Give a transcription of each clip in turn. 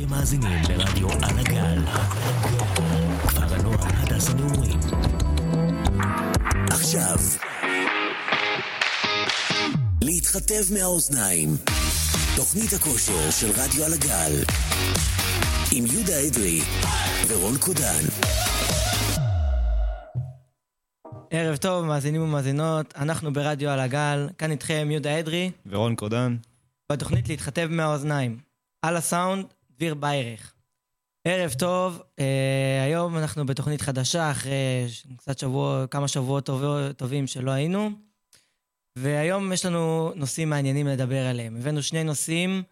אתם מאזינים לרדיו על הגל. כפר הנוער הדס הנעורים. עכשיו, להתחטב מהאוזניים. תוכנית הכושר של רדיו על הגל. עם יהודה אדרי ורון קודן. ערב טוב, מאזינים ומאזינות, אנחנו ברדיו על הגל, כאן איתכם יהודה אדרי, ורון קודן. בתוכנית להתחטב מהאוזניים. על הסאונד, דביר ביירך. ערב טוב, אה, היום אנחנו בתוכנית חדשה, אחרי קצת שבוע, כמה שבועות טוב, טובים שלא היינו, והיום יש לנו נושאים מעניינים לדבר עליהם. הבאנו שני נושאים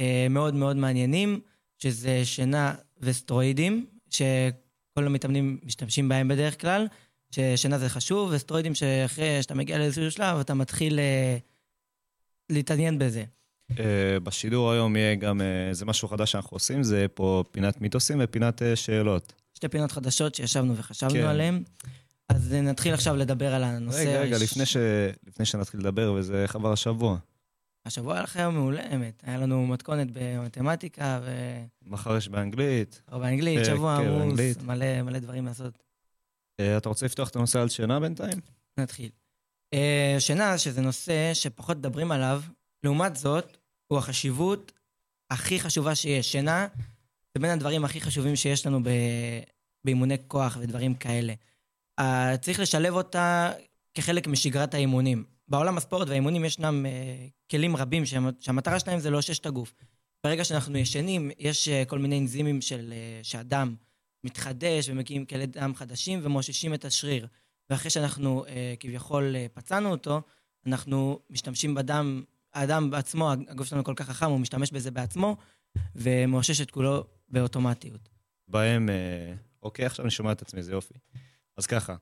אה, מאוד מאוד מעניינים, שזה שינה וסטרואידים, שכל המתאמנים משתמשים בהם בדרך כלל. ששינה זה חשוב, וסטרואידים שאחרי שאתה מגיע לאיזשהו שלב, אתה מתחיל אה, להתעניין בזה. אה, בשידור היום יהיה גם אה, איזה משהו חדש שאנחנו עושים, זה פה פינת מיתוסים ופינת אה, שאלות. שתי פינות חדשות שישבנו וחשבנו כן. עליהן. אז נתחיל עכשיו לדבר על הנושא. רגע, רגע, הש- לפני ש- לפני שנתחיל לדבר, וזה איך עבר השבוע. השבוע היה לך יום מעולה, האמת. היה לנו מתכונת במתמטיקה מחר יש באנגלית. ובאנגלית, אה, שבוע כן, עמוס, באנגלית. מלא מלא דברים לעשות. אתה רוצה לפתוח את הנושא על שינה בינתיים? נתחיל. שינה, שזה נושא שפחות מדברים עליו, לעומת זאת, הוא החשיבות הכי חשובה שיש. שינה זה בין הדברים הכי חשובים שיש לנו ב... באימוני כוח ודברים כאלה. אה, צריך לשלב אותה כחלק משגרת האימונים. בעולם הספורט והאימונים ישנם אה, כלים רבים שהמ- שהמטרה שלהם זה לאושש את הגוף. ברגע שאנחנו ישנים, יש אה, כל מיני אנזימים של, אה, שהדם מתחדש ומגיעים כלי דם חדשים ומאוששים את השריר. ואחרי שאנחנו אה, כביכול אה, פצענו אותו, אנחנו משתמשים בדם, האדם בעצמו, הגוף שלנו כל כך חכם, הוא משתמש בזה בעצמו, ומאושש את כולו באוטומטיות. בהם, אה, אוקיי, עכשיו אני שומע את עצמי, זה יופי. אז ככה,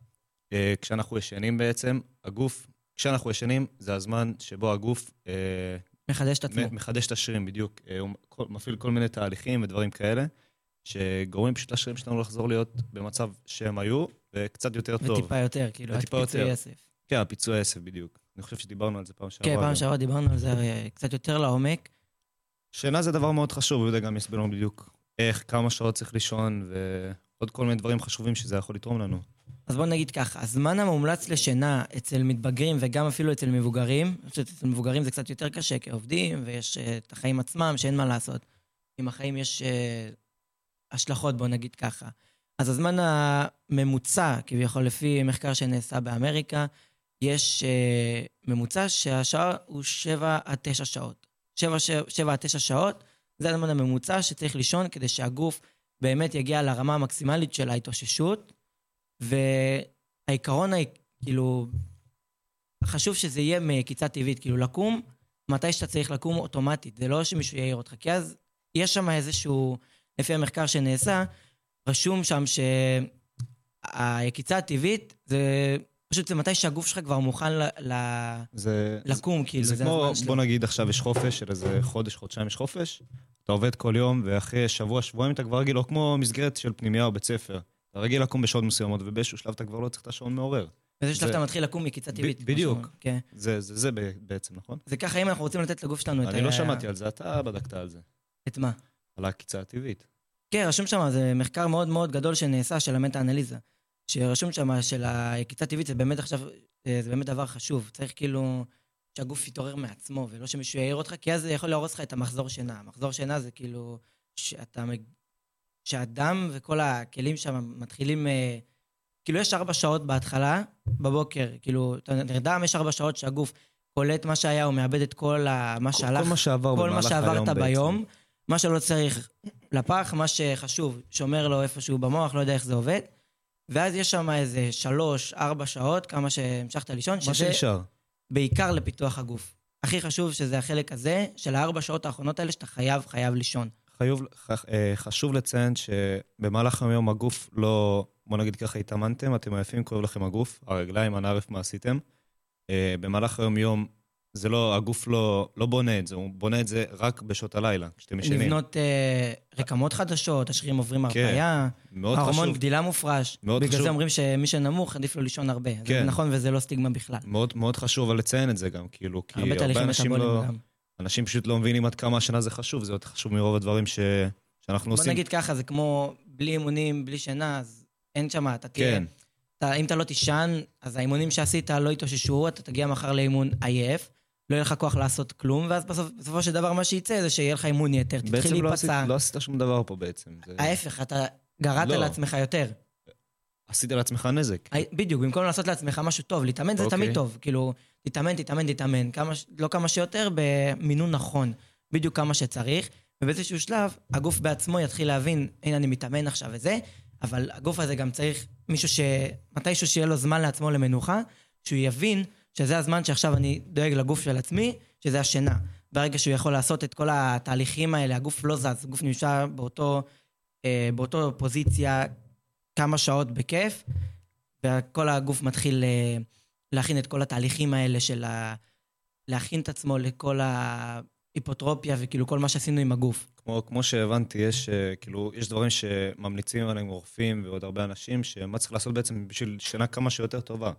אה, כשאנחנו ישנים בעצם, הגוף, כשאנחנו ישנים, זה הזמן שבו הגוף אה, מחדש את עצמו. מחדש את השרירים, בדיוק. הוא מפעיל כל מיני תהליכים ודברים כאלה, שגורמים פשוט לשרירים שלנו לחזור להיות במצב שהם היו, וקצת יותר טוב. וטיפה יותר, כאילו, וטיפה עד פיצוי יותר. אסף. כן, הפיצוי העשב בדיוק. אני חושב שדיברנו על זה פעם שעברה. כן, פעם. שעברה דיברנו על זה אה, קצת יותר לעומק. שינה זה דבר מאוד חשוב, יהודה גם יסביר לנו בדיוק איך, כמה שעות צריך לישון, ועוד כל מיני דברים חשובים שזה יכול לתרום לנו. אז בוא נגיד ככה, הזמן המומלץ לשינה אצל מתבגרים וגם אפילו אצל מבוגרים, אני חושבת שאצל מבוגרים זה קצת יותר קשה, כי עובדים ויש אה, את החיים עצמם שאין מה לעשות. עם החיים יש אה, השלכות, בוא נגיד ככה. אז הזמן הממוצע, כביכול לפי מחקר שנעשה באמריקה, יש אה, ממוצע שהשעה הוא 7 עד 9 שעות. 7, 7 עד 9 שעות, זה הזמן הממוצע שצריך לישון כדי שהגוף באמת יגיע לרמה המקסימלית של ההתאוששות. והעיקרון, כאילו, חשוב שזה יהיה מקיצה טבעית, כאילו לקום מתי שאתה צריך לקום אוטומטית, זה לא שמישהו יעיר אותך, כי אז יש שם איזשהו, לפי המחקר שנעשה, רשום שם שהיקיצה הטבעית זה פשוט זה מתי שהגוף שלך כבר מוכן ל- ל- זה, לקום, כאילו, זה זה כמו. בוא נגיד עכשיו יש חופש של איזה חודש, חודשיים יש חופש, אתה עובד כל יום, ואחרי שבוע, שבועיים אתה כבר רגיל, או כמו מסגרת של פנימייה או בית ספר. אתה רגיל לקום בשעות מסוימות, ובאיזשהו שלב אתה כבר לא צריך את השעון מעורר. באיזה שלב זה- אתה מתחיל לקום מקיצה טבעית. בדיוק. כן. זה, זה, זה בעצם, נכון? זה ככה, אם אנחנו רוצים לתת לגוף שלנו את אני ה- לא שמעתי על זה, אתה בדקת על זה. על את מה? העקיצה הטבעית. כן, רשום שם, זה מחקר מאוד מאוד גדול שנעשה של המטה-אנליזה. שרשום שם של היקיצה טבעית, זה באמת עכשיו, אה, זה באמת דבר חשוב. צריך כאילו שהגוף יתעורר מעצמו, ולא שמישהו יעיר אותך, כי אז זה יכול להרוס לך את המחזור שינה. המחזור שינה זה כאילו, שאתה, שהדם וכל הכלים שם מתחילים, אה, כאילו יש ארבע שעות בהתחלה, בבוקר, כאילו, אתה נרדם, יש ארבע שעות שהגוף קולט מה שהיה, הוא מאבד את כל ה, מה שהלך. כל מה שעבר כל מה שעברת בעצם. ביום, מה שלא צריך לפח, מה שחשוב, שומר לו איפשהו במוח, לא יודע איך זה עובד. ואז יש שם איזה שלוש, ארבע שעות, כמה שהמשכת לישון, מה שזה שנשאר. בעיקר לפיתוח הגוף. הכי חשוב שזה החלק הזה, של הארבע שעות האחרונות האלה, שאתה חייב, חייב לישון. חיוב, ח, אה, חשוב לציין שבמהלך היום הגוף לא, בוא נגיד ככה, התאמנתם, אתם עייפים, כואב לכם הגוף, הרגליים, הנערף, מה עשיתם. אה, במהלך היום יום, זה לא, הגוף לא, לא בונה את זה, הוא בונה את זה רק בשעות הלילה, כשאתם ישנים. לבנות אה, רקמות חדשות, השרירים עוברים כן, הרפאיה, מאוד ההורמון חשוב, גדילה מופרש. מאוד בגלל חשוב. זה אומרים שמי שנמוך, עדיף לו לישון הרבה. זה כן. נכון, וזה לא סטיגמה בכלל. מאוד, מאוד חשוב אבל לציין את זה גם, כאילו, כי הרבה הרבה אנשים לא, גם. אנשים פשוט לא מבינים עד כמה השנה זה חשוב, זה יותר חשוב מרוב הדברים ש, שאנחנו בוא עושים... נגיד ככה, זה כמו בלי אימונים, בלי שינה, אז אין שם, אתה תהיה... כן, אתה, אם אתה לא תישן, אז האימונים שעשית לא יתאוששו, אתה תגיע מחר לאימון עייף, לא יהיה לך כוח לעשות כלום, ואז בסוף, בסופו של דבר מה שיצא זה שיהיה לך אימון יתר, תתחיל בעצם לא עשית, להיפצע. לא עשית שום דבר פה בעצם. זה... ההפך, אתה גרעת לא. לעצמך יותר. עשית לעצמך נזק. בדיוק, במקום לעשות לעצמך משהו טוב, להתאמן זה אוקיי. תמיד טוב. כאילו, תתאמן, תתאמן, תתאמן. כמה, לא כמה שיותר, במינון נכון. בדיוק כמה שצריך. ובאיזשהו שלב, הגוף בעצמו יתחיל להבין, הנה, אני מתאמן עכשיו וזה, אבל הגוף הזה גם צריך מישהו ש... מתישהו שיהיה לו זמן לעצמו למנוחה, שהוא יבין שזה הזמן שעכשיו אני דואג לגוף של עצמי, שזה השינה. ברגע שהוא יכול לעשות את כל התהליכים האלה, הגוף לא זז, הגוף נשאר באותו, אה, באותו פוזיציה כמה שעות בכיף, וכל הגוף מתחיל אה, להכין את כל התהליכים האלה של ה... להכין את עצמו לכל ההיפוטרופיה וכאילו כל מה שעשינו עם הגוף. כמו, כמו שהבנתי, יש, אה, כאילו, יש דברים שממליצים עליהם רופאים ועוד הרבה אנשים, שמה צריך לעשות בעצם בשביל שינה כמה שיותר טובה.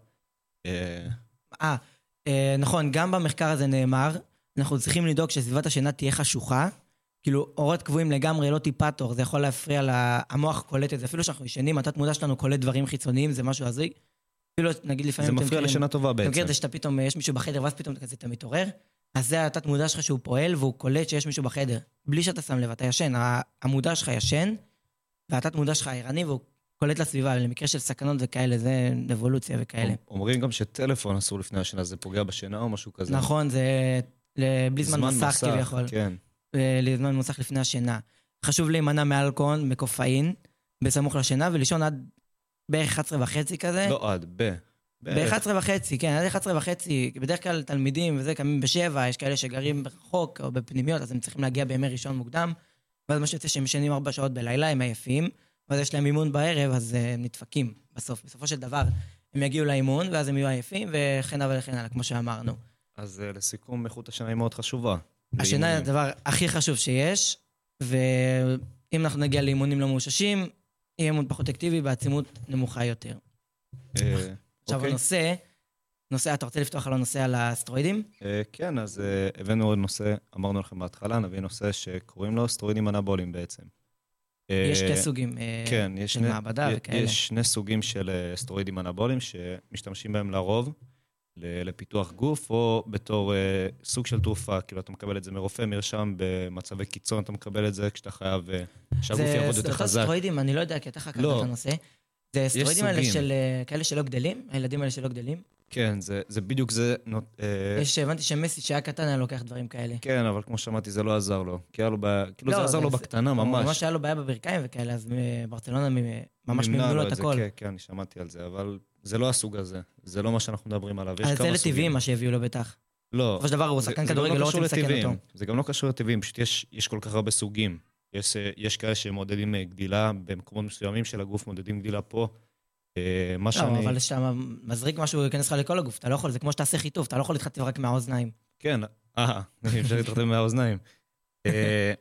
אה, אה, נכון, גם במחקר הזה נאמר, אנחנו צריכים לדאוג שסביבת השינה תהיה חשוכה. כאילו, אורות קבועים לגמרי, לא טיפת אור, זה יכול להפריע ל... המוח קולט את זה. אפילו שאנחנו ישנים, התת מודע שלנו קולט דברים חיצוניים, זה משהו הזוי. אפילו, נגיד לפעמים... זה מפריע מכירים- לשינה טובה אתה מכיר בעצם. את זה שאתה פתאום, יש מישהו בחדר, ואז פתאום כזה אתה מתעורר? אז זה התת מודע שלך שהוא פועל, והוא קולט שיש מישהו בחדר. בלי שאתה שם לב, אתה ישן. המודע שלך ישן, והתת מודע שלך ערני, והוא קולט לסביבה, למקרה של סכנות וכאלה, זה אבולוציה וכאלה. אומרים גם שטלפון אסור לפני השינה, זה פוגע בשינה או משהו כזה. נכון, זה בלי זמן מסך כביכול. כן. לזמן מסך לפני השינה. חשוב להימנע מאלכוהול, מקופאין, בסמוך לשינה, ולישון עד בערך 11 וחצי כזה. לא עד, ב. בערך. ב-11 וחצי, כן, עד 11 וחצי, בדרך כלל תלמידים וזה קמים בשבע, יש כאלה שגרים רחוק או בפנימיות, אז הם צריכים להגיע בימי ראשון מוקדם, ואז מה שיוצא שהם ישנים ארבע שעות בלילה, הם עייפים, ואז יש להם אימון בערב, אז אה, הם נדפקים בסוף. בסופו של דבר, הם יגיעו לאימון, ואז הם יהיו עייפים, וכן הלאה וכן הלאה, כמו שאמרנו. אז אה, לסיכום, איכות השינה היא מאוד חשובה. השינה היא. הדבר הכי חשוב שיש, ואם אנחנו נגיע לאימונים לא מאוששים, יהיה אימון פחות אקטיבי בעצימות נמוכה יותר. אה, עכשיו אוקיי. הנושא, נושא, אתה רוצה לפתוח על הנושא על הסטרואידים? כן, אז הבאנו עוד נושא, אמרנו לכם בהתחלה, נביא נושא שקוראים לו סטרואידים אנבוליים בעצם. אה, יש שתי סוגים אה, כן, יש של שני, מעבדה י- וכאלה. יש שני סוגים של אה, סטרואידים אנבוליים שמשתמשים בהם לרוב לפיתוח גוף, או בתור אה, סוג של תרופה, כאילו אתה מקבל את זה מרופא מרשם, במצבי קיצון אתה מקבל את זה כשאתה חייב אה, שהגוף זה יעבוד יותר חזק. סטרואידים, אני לא יודע, כי אתה חקרת לא. את הנושא. זה סטרואידים האלה. של אה, כאלה שלא גדלים? הילדים האלה שלא גדלים? כן, זה, זה בדיוק זה. נות- אה, יש, הבנתי שמסי שהיה קטן היה לוקח דברים כאלה. כן, אבל כמו שאמרתי, זה לא עזר לו. כי היה לו בעיה, כאילו לא, זה עזר זה- לו בקטנה ממש. ממש היה לו בעיה בברכיים וכאלה, אז אה, ברצלונה ממש מימנו לו את הכל. כן, כן, אני שמעתי על זה, אבל זה לא הסוג הזה. זה לא מה שאנחנו מדברים עליו. אז זה. לטבעיים מה שהביאו לו בטח. לא. בסופו של דבר הוא שחקן כדורגל, לא רוצים לסכן. אותו. זה גם לא קשור לטבעיים, פשוט יש, יש כל כך הרבה סוגים. יש, אה, יש כאלה שמעודדים אה, גדילה במקומות מסוימים של הגוף, מעודדים גדילה פה. אה, מה לא, שאני... אבל כשאתה מזריק משהו, הוא ייכנס לך לכל הגוף, אתה לא יכול, זה כמו שתעשה חיטוף, אתה לא יכול להתחטף רק מהאוזניים. כן, אה, אפשר להתרחב מהאוזניים. אה,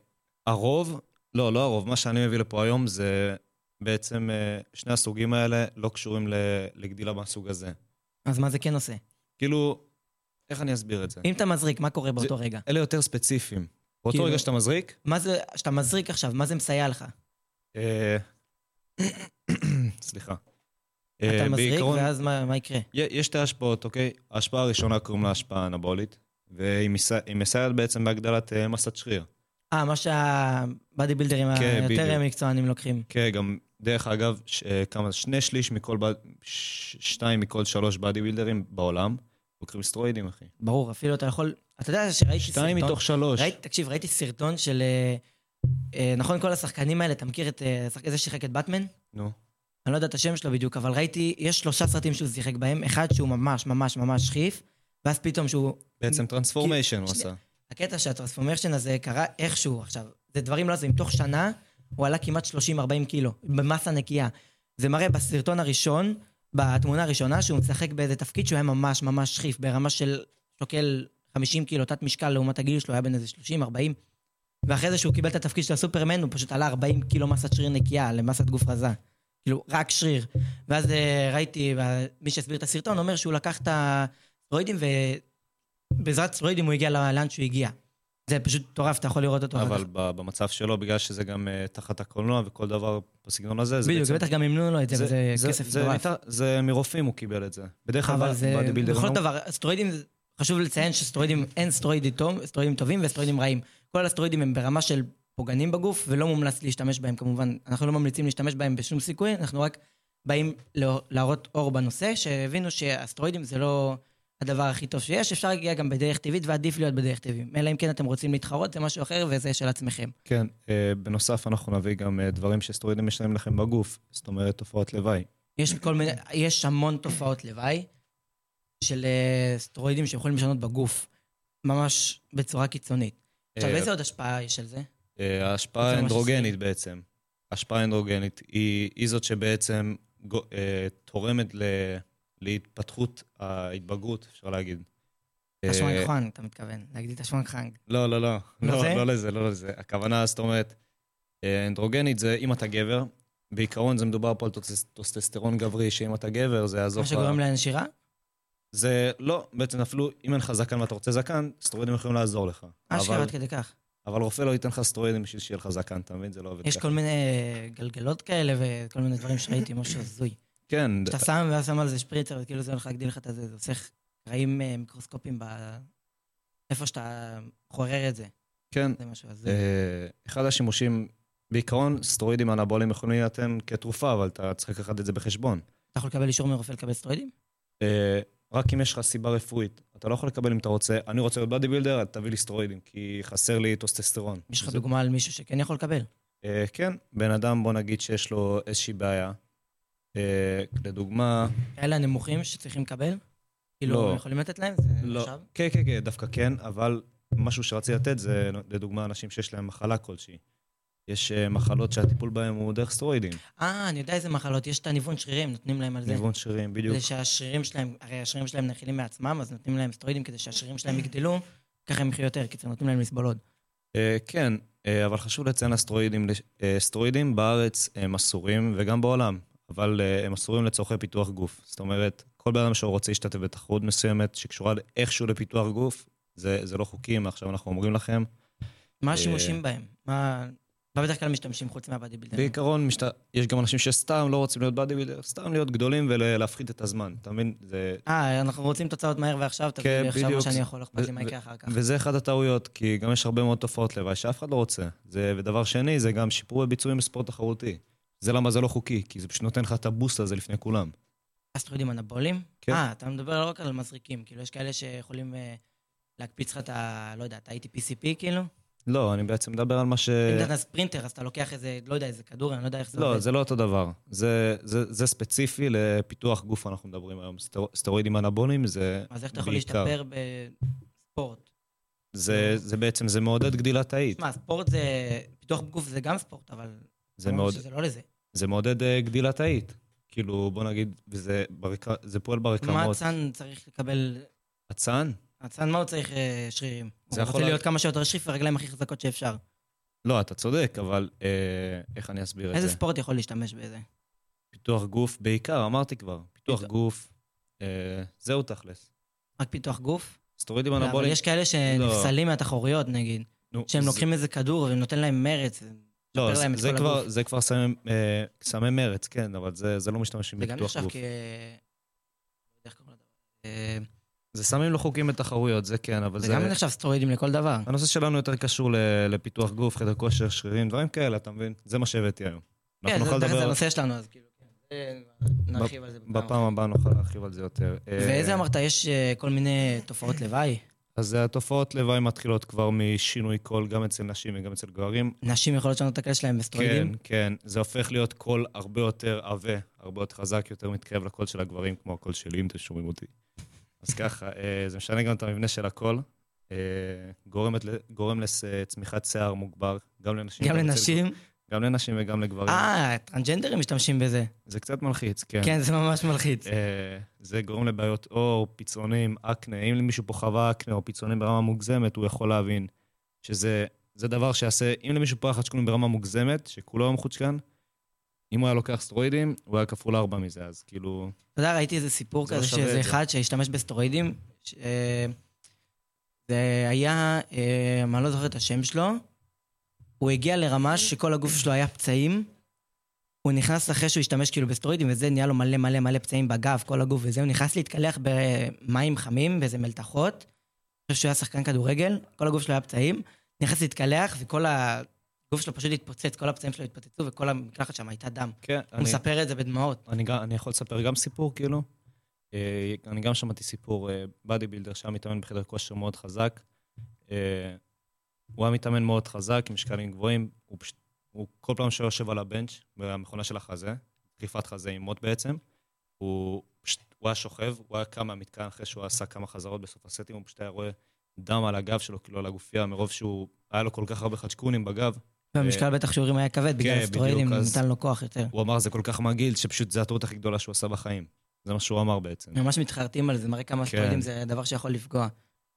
הרוב, לא, לא הרוב, מה שאני מביא לפה היום זה בעצם אה, שני הסוגים האלה לא קשורים לגדילה מהסוג הזה. אז מה זה כן עושה? כאילו, איך אני אסביר את זה? אם אתה מזריק, מה קורה באותו רגע? אלה יותר ספציפיים. באותו כאילו- רגע שאתה מזריק, מה זה, כשאתה מזריק עכשיו, מה זה מסייע לך? סליחה. אתה אה, מזריק, בעיקרון, ואז מה מה יקרה? יש שתי השפעות, אוקיי? ההשפעה הראשונה קוראים לה השפעה אנבולית, והיא מסי- היא מסייעת בעצם בהגדלת אה, מסת שריר. אה, מה שהבאדי בילדרים כן. היותר מקצוענים לוקחים. כן, גם, דרך אגב, ש, אה, כמה, שני שליש מכל, ש, שתיים מכל שלוש body builder ים בעולם, לוקחים סטרואידים, אחי. ברור, אפילו אתה יכול... אתה יודע שראיתי סרטון... שתיים מתוך שלוש. ראיתי, תקשיב, ראיתי סרטון של... אה, נכון, כל השחקנים האלה, אתה מכיר את... אה, זה ששיחק את באטמן? נו. אני לא יודע את השם שלו בדיוק, אבל ראיתי, יש שלושה סרטים שהוא שיחק בהם, אחד שהוא ממש ממש ממש שחיף, ואז פתאום שהוא... בעצם transformation הוא. עשה. הקטע שה transformation הזה קרה איכשהו עכשיו. זה דברים לא זהים. תוך שנה הוא עלה כמעט 30-40 קילו, במסה נקייה. זה מראה בסרטון הראשון, בתמונה הראשונה, שהוא משחק באיזה תפקיד שהוא היה ממש ממש שכיף, ברמה של שוקל 50 קילו, תת משקל לעומת הגיל שלו, היה בין איזה 30-40. ואחרי זה שהוא קיבל את התפקיד של הסופרמן, הוא פשוט עלה 40 קילו מסת שריר נקייה למסת גוף רזה. כאילו, רק שריר. ואז אה, ראיתי, מי שהסביר את הסרטון אומר שהוא לקח את הסטרואידים, ובעזרת סטרואידים הוא הגיע לאן שהוא הגיע. זה פשוט מטורף, אתה יכול לראות אותו. אבל במצב שלו, בגלל שזה גם אה, תחת הקולנוע וכל דבר בסגנון הזה, זה בדיוק, בעצם... בטח גם אימנו לו את זה, וזה זה- כסף זה מטורף. ניתן- זה מרופאים הוא קיבל את זה. בדרך כלל אבל ב- זה, בדיבילדרים בכל דבר, סטרואידים, זה- חשוב לציין שסטרואידים, אין סטרואידים טוב, סטרואידים טובים וסטרואידים רעים. כל הסטרואידים הם ברמה של פוגענים בגוף, ולא מומלץ להשתמש בהם כמובן. אנחנו לא ממליצים להשתמש בהם בשום סיכוי, אנחנו רק באים להראות אור בנושא, שהבינו שהסטרואידים זה לא הדבר הכי טוב שיש, אפשר להגיע גם בדרך טבעית, ועדיף להיות בדרך טבעית. אלא אם כן אתם רוצים להתחרות, זה משהו אחר, וזה של עצמכם. כן, אה, בנוסף אנחנו נביא גם אה, דברים שסטרואידים משלמים לכם בגוף, זאת אומרת תופעות לוואי. יש כל מיני, יש המון תופעות לוואי של אה, סטרואידים שיכולים לשנות בגוף, ממש בצורה קיצונית. עכשיו, איזה עוד השפעה יש על זה? אה, ההשפעה זה מה האנדרוגנית בעצם. ההשפעה האנדרוגנית היא, היא זאת שבעצם גו- אה, תורמת ל, להתפתחות ההתבגרות, אפשר להגיד. אה, השוואנג אתה מתכוון, להגדיל את השוואנג לא, לא, לא. לא לא, זה? לא לזה, לא לזה. הכוונה, זאת אומרת, אה, אנדרוגנית זה אם אתה גבר, בעיקרון זה מדובר פה על טוסטס- טוסטסטרון גברי, שאם אתה גבר זה יעזור מה לך... שגורם לנשירה? זה לא, בעצם אפילו אם אין לך זקן ואתה רוצה זקן, סטרואידים יכולים לעזור לך. אשכרה עד כדי כך. אבל רופא לא ייתן לך סטרואידים בשביל שיהיה לך זקן, אתה מבין? זה לא עובד יש ככה. כל מיני גלגלות כאלה וכל מיני דברים שראיתי, משהו הזוי. כן, כשאתה שם ואז שם על זה שפריצר, וכאילו זה הולך להגדיל לך את זה, זה עושה קרעים אה, מיקרוסקופיים. איפה שאתה חורר את זה. כן. זה משהו הזוי. אה, אחד השימושים, בעיקרון סטרואידים אנבוליים יכולים להינתן כתרופה, אבל אתה צריך לקחת את זה בחשבון. אתה יכול לקבל אישור מרופא לקבל סטרואידים? רק אם יש לך סיבה רפואית. אתה לא יכול לקבל אם אתה רוצה, אני רוצה להיות body builder, תביא לי סטרואידים, כי חסר לי טוסטסטרון. יש לך דוגמה על מישהו שכן יכול לקבל? אה, כן, בן אדם, בוא נגיד שיש לו איזושהי בעיה. אה, לדוגמה, כאלה הנמוכים שצריכים לקבל? כאילו, לא. יכולים לתת להם? זה לא, נחשב? כן, כן, כן, דווקא כן, אבל משהו שרציתי לתת זה, לדוגמה, אנשים שיש להם מחלה כלשהי. יש אה, מחלות שהטיפול בהם הוא דרך סטרואידים. אה, אני יודע איזה מחלות. יש את הניוון שרירים, נותנים להם על זה. ניוון שרירים, בדיוק. כדי שהשרירים שלהם, הרי השרירים שלהם נאכילים מעצמם, אז נותנים להם סטרואידים כדי שהשרירים שלהם יגדלו, ככה הם יחיו יותר, קיצור, נותנים להם לסבול עוד. אה, כן, אה, אבל חשוב לציין הסטרואידים, סטרואידים בארץ הם אסורים, וגם בעולם, אבל הם אסורים לצורכי פיתוח גוף. זאת אומרת, כל בן אדם שרוצה להשתתף בתחרות מסוימת שקשורה איכשהו לפיתוח גוף, זה, זה לא חוקי, עכשיו אנחנו אומרים לכם. מה השימושים בהם? מה... מה בדרך כלל משתמשים חוץ מה body builder? בעיקרון, משת... יש גם אנשים שסתם לא רוצים להיות body builder, סתם להיות גדולים ולהפחית את הזמן, אתה מבין? זה... אה, אנחנו רוצים תוצאות מהר ועכשיו, תביא כן, לי עכשיו מה בדיוק. שאני יכול, אכפת לי מה יקרה אחר כך. וזה אחד הטעויות, כי גם יש הרבה מאוד תופעות לוואי שאף אחד לא רוצה. זה, ודבר שני, זה גם שיפור בביצועים בספורט תחרותי. זה למה זה לא חוקי, כי זה פשוט נותן לך את הבוסט הזה לפני כולם. אסטרואידים אנבוליים? כן. אה, אתה מדבר לא רק על מזריקים, כאילו, יש כאלה שיכולים אה, להקפיץ לך את ה... לא יודע, את ה-ATPCP, כאילו? לא, אני בעצם מדבר על מה ש... אם אתה ספרינטר, אז אתה לוקח איזה, לא יודע, איזה כדור, אני לא יודע איך זה עובד. לא, זה לא אותו דבר. זה, זה, זה ספציפי לפיתוח גוף אנחנו מדברים היום. סטר, סטרואידים אנבוליים זה אז איך אתה יכול בעיקר. להשתפר בספורט? זה, זה בעצם, זה מעודד גדילת תאית. מה, ספורט זה... פיתוח גוף זה גם ספורט, אבל... זה, מאוד, שזה לא לזה. זה מעודד אה, גדילת תאית. כאילו, בוא נגיד, וזה ברק... זה פועל מה ברקמות. אצן צריך לקבל... אצן? אצן, מה הוא צריך אה, שרירים? הוא רוצה לה- להיות כמה שיותר שריף ורגליים הכי חזקות שאפשר. לא, אתה צודק, אבל אה, איך אני אסביר את איזה זה? ספורט יכול להשתמש בזה? פיתוח גוף, בעיקר, אמרתי כבר. פיתוח פיתוח- גוף, אה, זהו תכלס. רק פיתוח גוף? סטרואידים לא, אבל אנבוליים... יש כאלה שנפסלים מהתחרויות, נגיד. נו, שהם זה- לוקחים איזה כדור ונותן להם מרץ. לא, להם זה, את זה, כל כבר, הגוף. זה כבר סמי, אה, סמי מרץ, כן, אבל זה, זה לא משתמשים זה גם בפיתוח נחשב גוף. כ... איך קוראים לדבר? אה, זה סמים לא חוקיים בתחרויות, זה כן, אבל זה זה... גם נחשב סטרואידים לכל דבר. הנושא שלנו יותר קשור ל- לפיתוח גוף, חדר כושר, שרירים, דברים כאלה, אתה מבין? זה מה שהבאתי היום. כן, זה. הנושא שלנו, אז כאילו, כן. נרחיב על זה בפעם הבאה נוכל להרחיב על זה יותר. אה, ואיזה אמרת, יש אה, כל מיני תופעות לוואי? אז התופעות לוואי מתחילות כבר משינוי קול, גם אצל נשים וגם אצל גברים. נשים יכולות לשנות את הקול שלהם כן, בסטרואידים? כן. זה הופך להיות קול הרבה יותר עבה, הרבה יותר חזק, יותר מתקרב לקול של הגברים, כמו הקול שלי, אם אתם שומעים אותי. אז ככה, אה, זה משנה גם את המבנה של הקול. אה, גורמת ל- גורם לצמיחת שיער מוגבר, גם לנשים. גם לנשים? גם לנשים וגם לגברים. אה, טרנסג'נדרים משתמשים בזה. זה קצת מלחיץ, כן. כן, זה ממש מלחיץ. אה, זה גורם לבעיות עור, פצעונים, אקנה. אם למישהו פה חווה אקנה או פצעונים ברמה מוגזמת, הוא יכול להבין שזה זה דבר שיעשה, אם למישהו פה חדשקונים ברמה מוגזמת, שכולו היום חודשקן, אם הוא היה לוקח סטרואידים, הוא היה כפול ארבע מזה, אז כאילו... אתה יודע, ראיתי איזה סיפור לא כזה, שווה שאיזה את זה. אחד שהשתמש בסטרואידים, ש- אה, זה היה, אה, אני לא זוכר את השם שלו, הוא הגיע לרמה שכל הגוף שלו היה פצעים. הוא נכנס אחרי שהוא השתמש כאילו בסטרואידים, וזה נהיה לו מלא מלא מלא פצעים בגב, כל הגוף וזה, הוא נכנס להתקלח במים חמים, באיזה מלתחות. אני חושב שהוא היה שחקן כדורגל, כל הגוף שלו היה פצעים. נכנס להתקלח, וכל הגוף שלו פשוט התפוצץ, כל הפצעים שלו התפוצצו, וכל המקלחת שם הייתה דם. כן, הוא אני, מספר את זה בדמעות. אני, אני יכול לספר גם סיפור, כאילו. אה, אני גם שמעתי סיפור, אה, באדי בילדר שהיה מתאמן בחדר כושר מאוד חזק. אה, הוא היה מתאמן מאוד חזק, עם משקלים גבוהים. הוא פשוט, הוא כל פעם שהוא יושב על הבנץ', במכונה של החזה, דחיפת חזה עם מוט בעצם, הוא פשוט, הוא היה שוכב, הוא היה קם מהמתקן אחרי שהוא עשה כמה חזרות בסוף הסטים, הוא פשוט היה רואה דם על הגב שלו, כאילו על הגופייה, מרוב שהוא, היה לו כל כך הרבה חדשקונים בגב. והמשקל בטח שיעורים היה כבד, בגלל אה, כן, הסטרואידים נתן לו כוח יותר. הוא אמר, זה כל כך מגעיל, שפשוט זו הטעות הכי גדולה שהוא עשה בחיים. זה מה שהוא אמר בעצם. ממש מתחרטים על זה, מראה כמה כן. סטרואידים זה דבר שיכול לפגוע.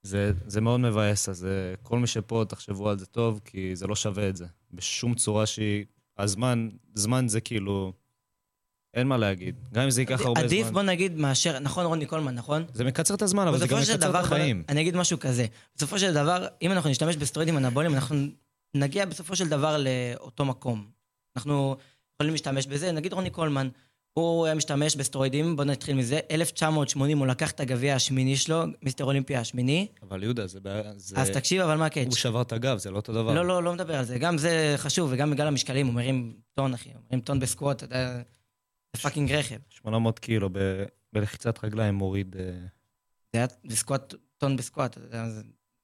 זה, זה מאוד מבאס, אז אה, כל מי שפה, תחשבו על זה טוב, כי זה לא שווה את זה. בשום צורה שהיא... הזמן, זמן זה כאילו... אין מה להגיד. גם אם זה ייקח הרבה עדיף, זמן. בוא נגיד, מאשר, נכון רוני קולמן, נכון? זה מקצר את הזמן, אבל זה גם מקצר את החיים. אני אגיד משהו כזה, בסופו של דבר, אם אנחנו נשתמש בסטרואידים אנבוליים, אנחנו נגיע בסופו של דבר לאותו מקום. אנחנו יכולים להשתמש בזה, נגיד רוני קולמן, הוא היה משתמש בסטרואידים, בוא נתחיל מזה, 1980 הוא לקח את הגביע השמיני שלו, מיסטר אולימפיה השמיני, אבל יהודה, זה בעיה... זה... אז תקשיב, אבל מה הקאץ'? הוא שבר את הגב, זה לא אותו דבר. לא, לא, לא מדבר על זה. גם זה חשוב, וגם בגלל המשקלים, הוא מרים טון, אחי. הוא מרים טון ב squat, אתה יודע, זה fucking רכב. 800 קילו ב... בלחיצת רגליים מוריד... אה, זה היה בסקווט, טון בסקווט,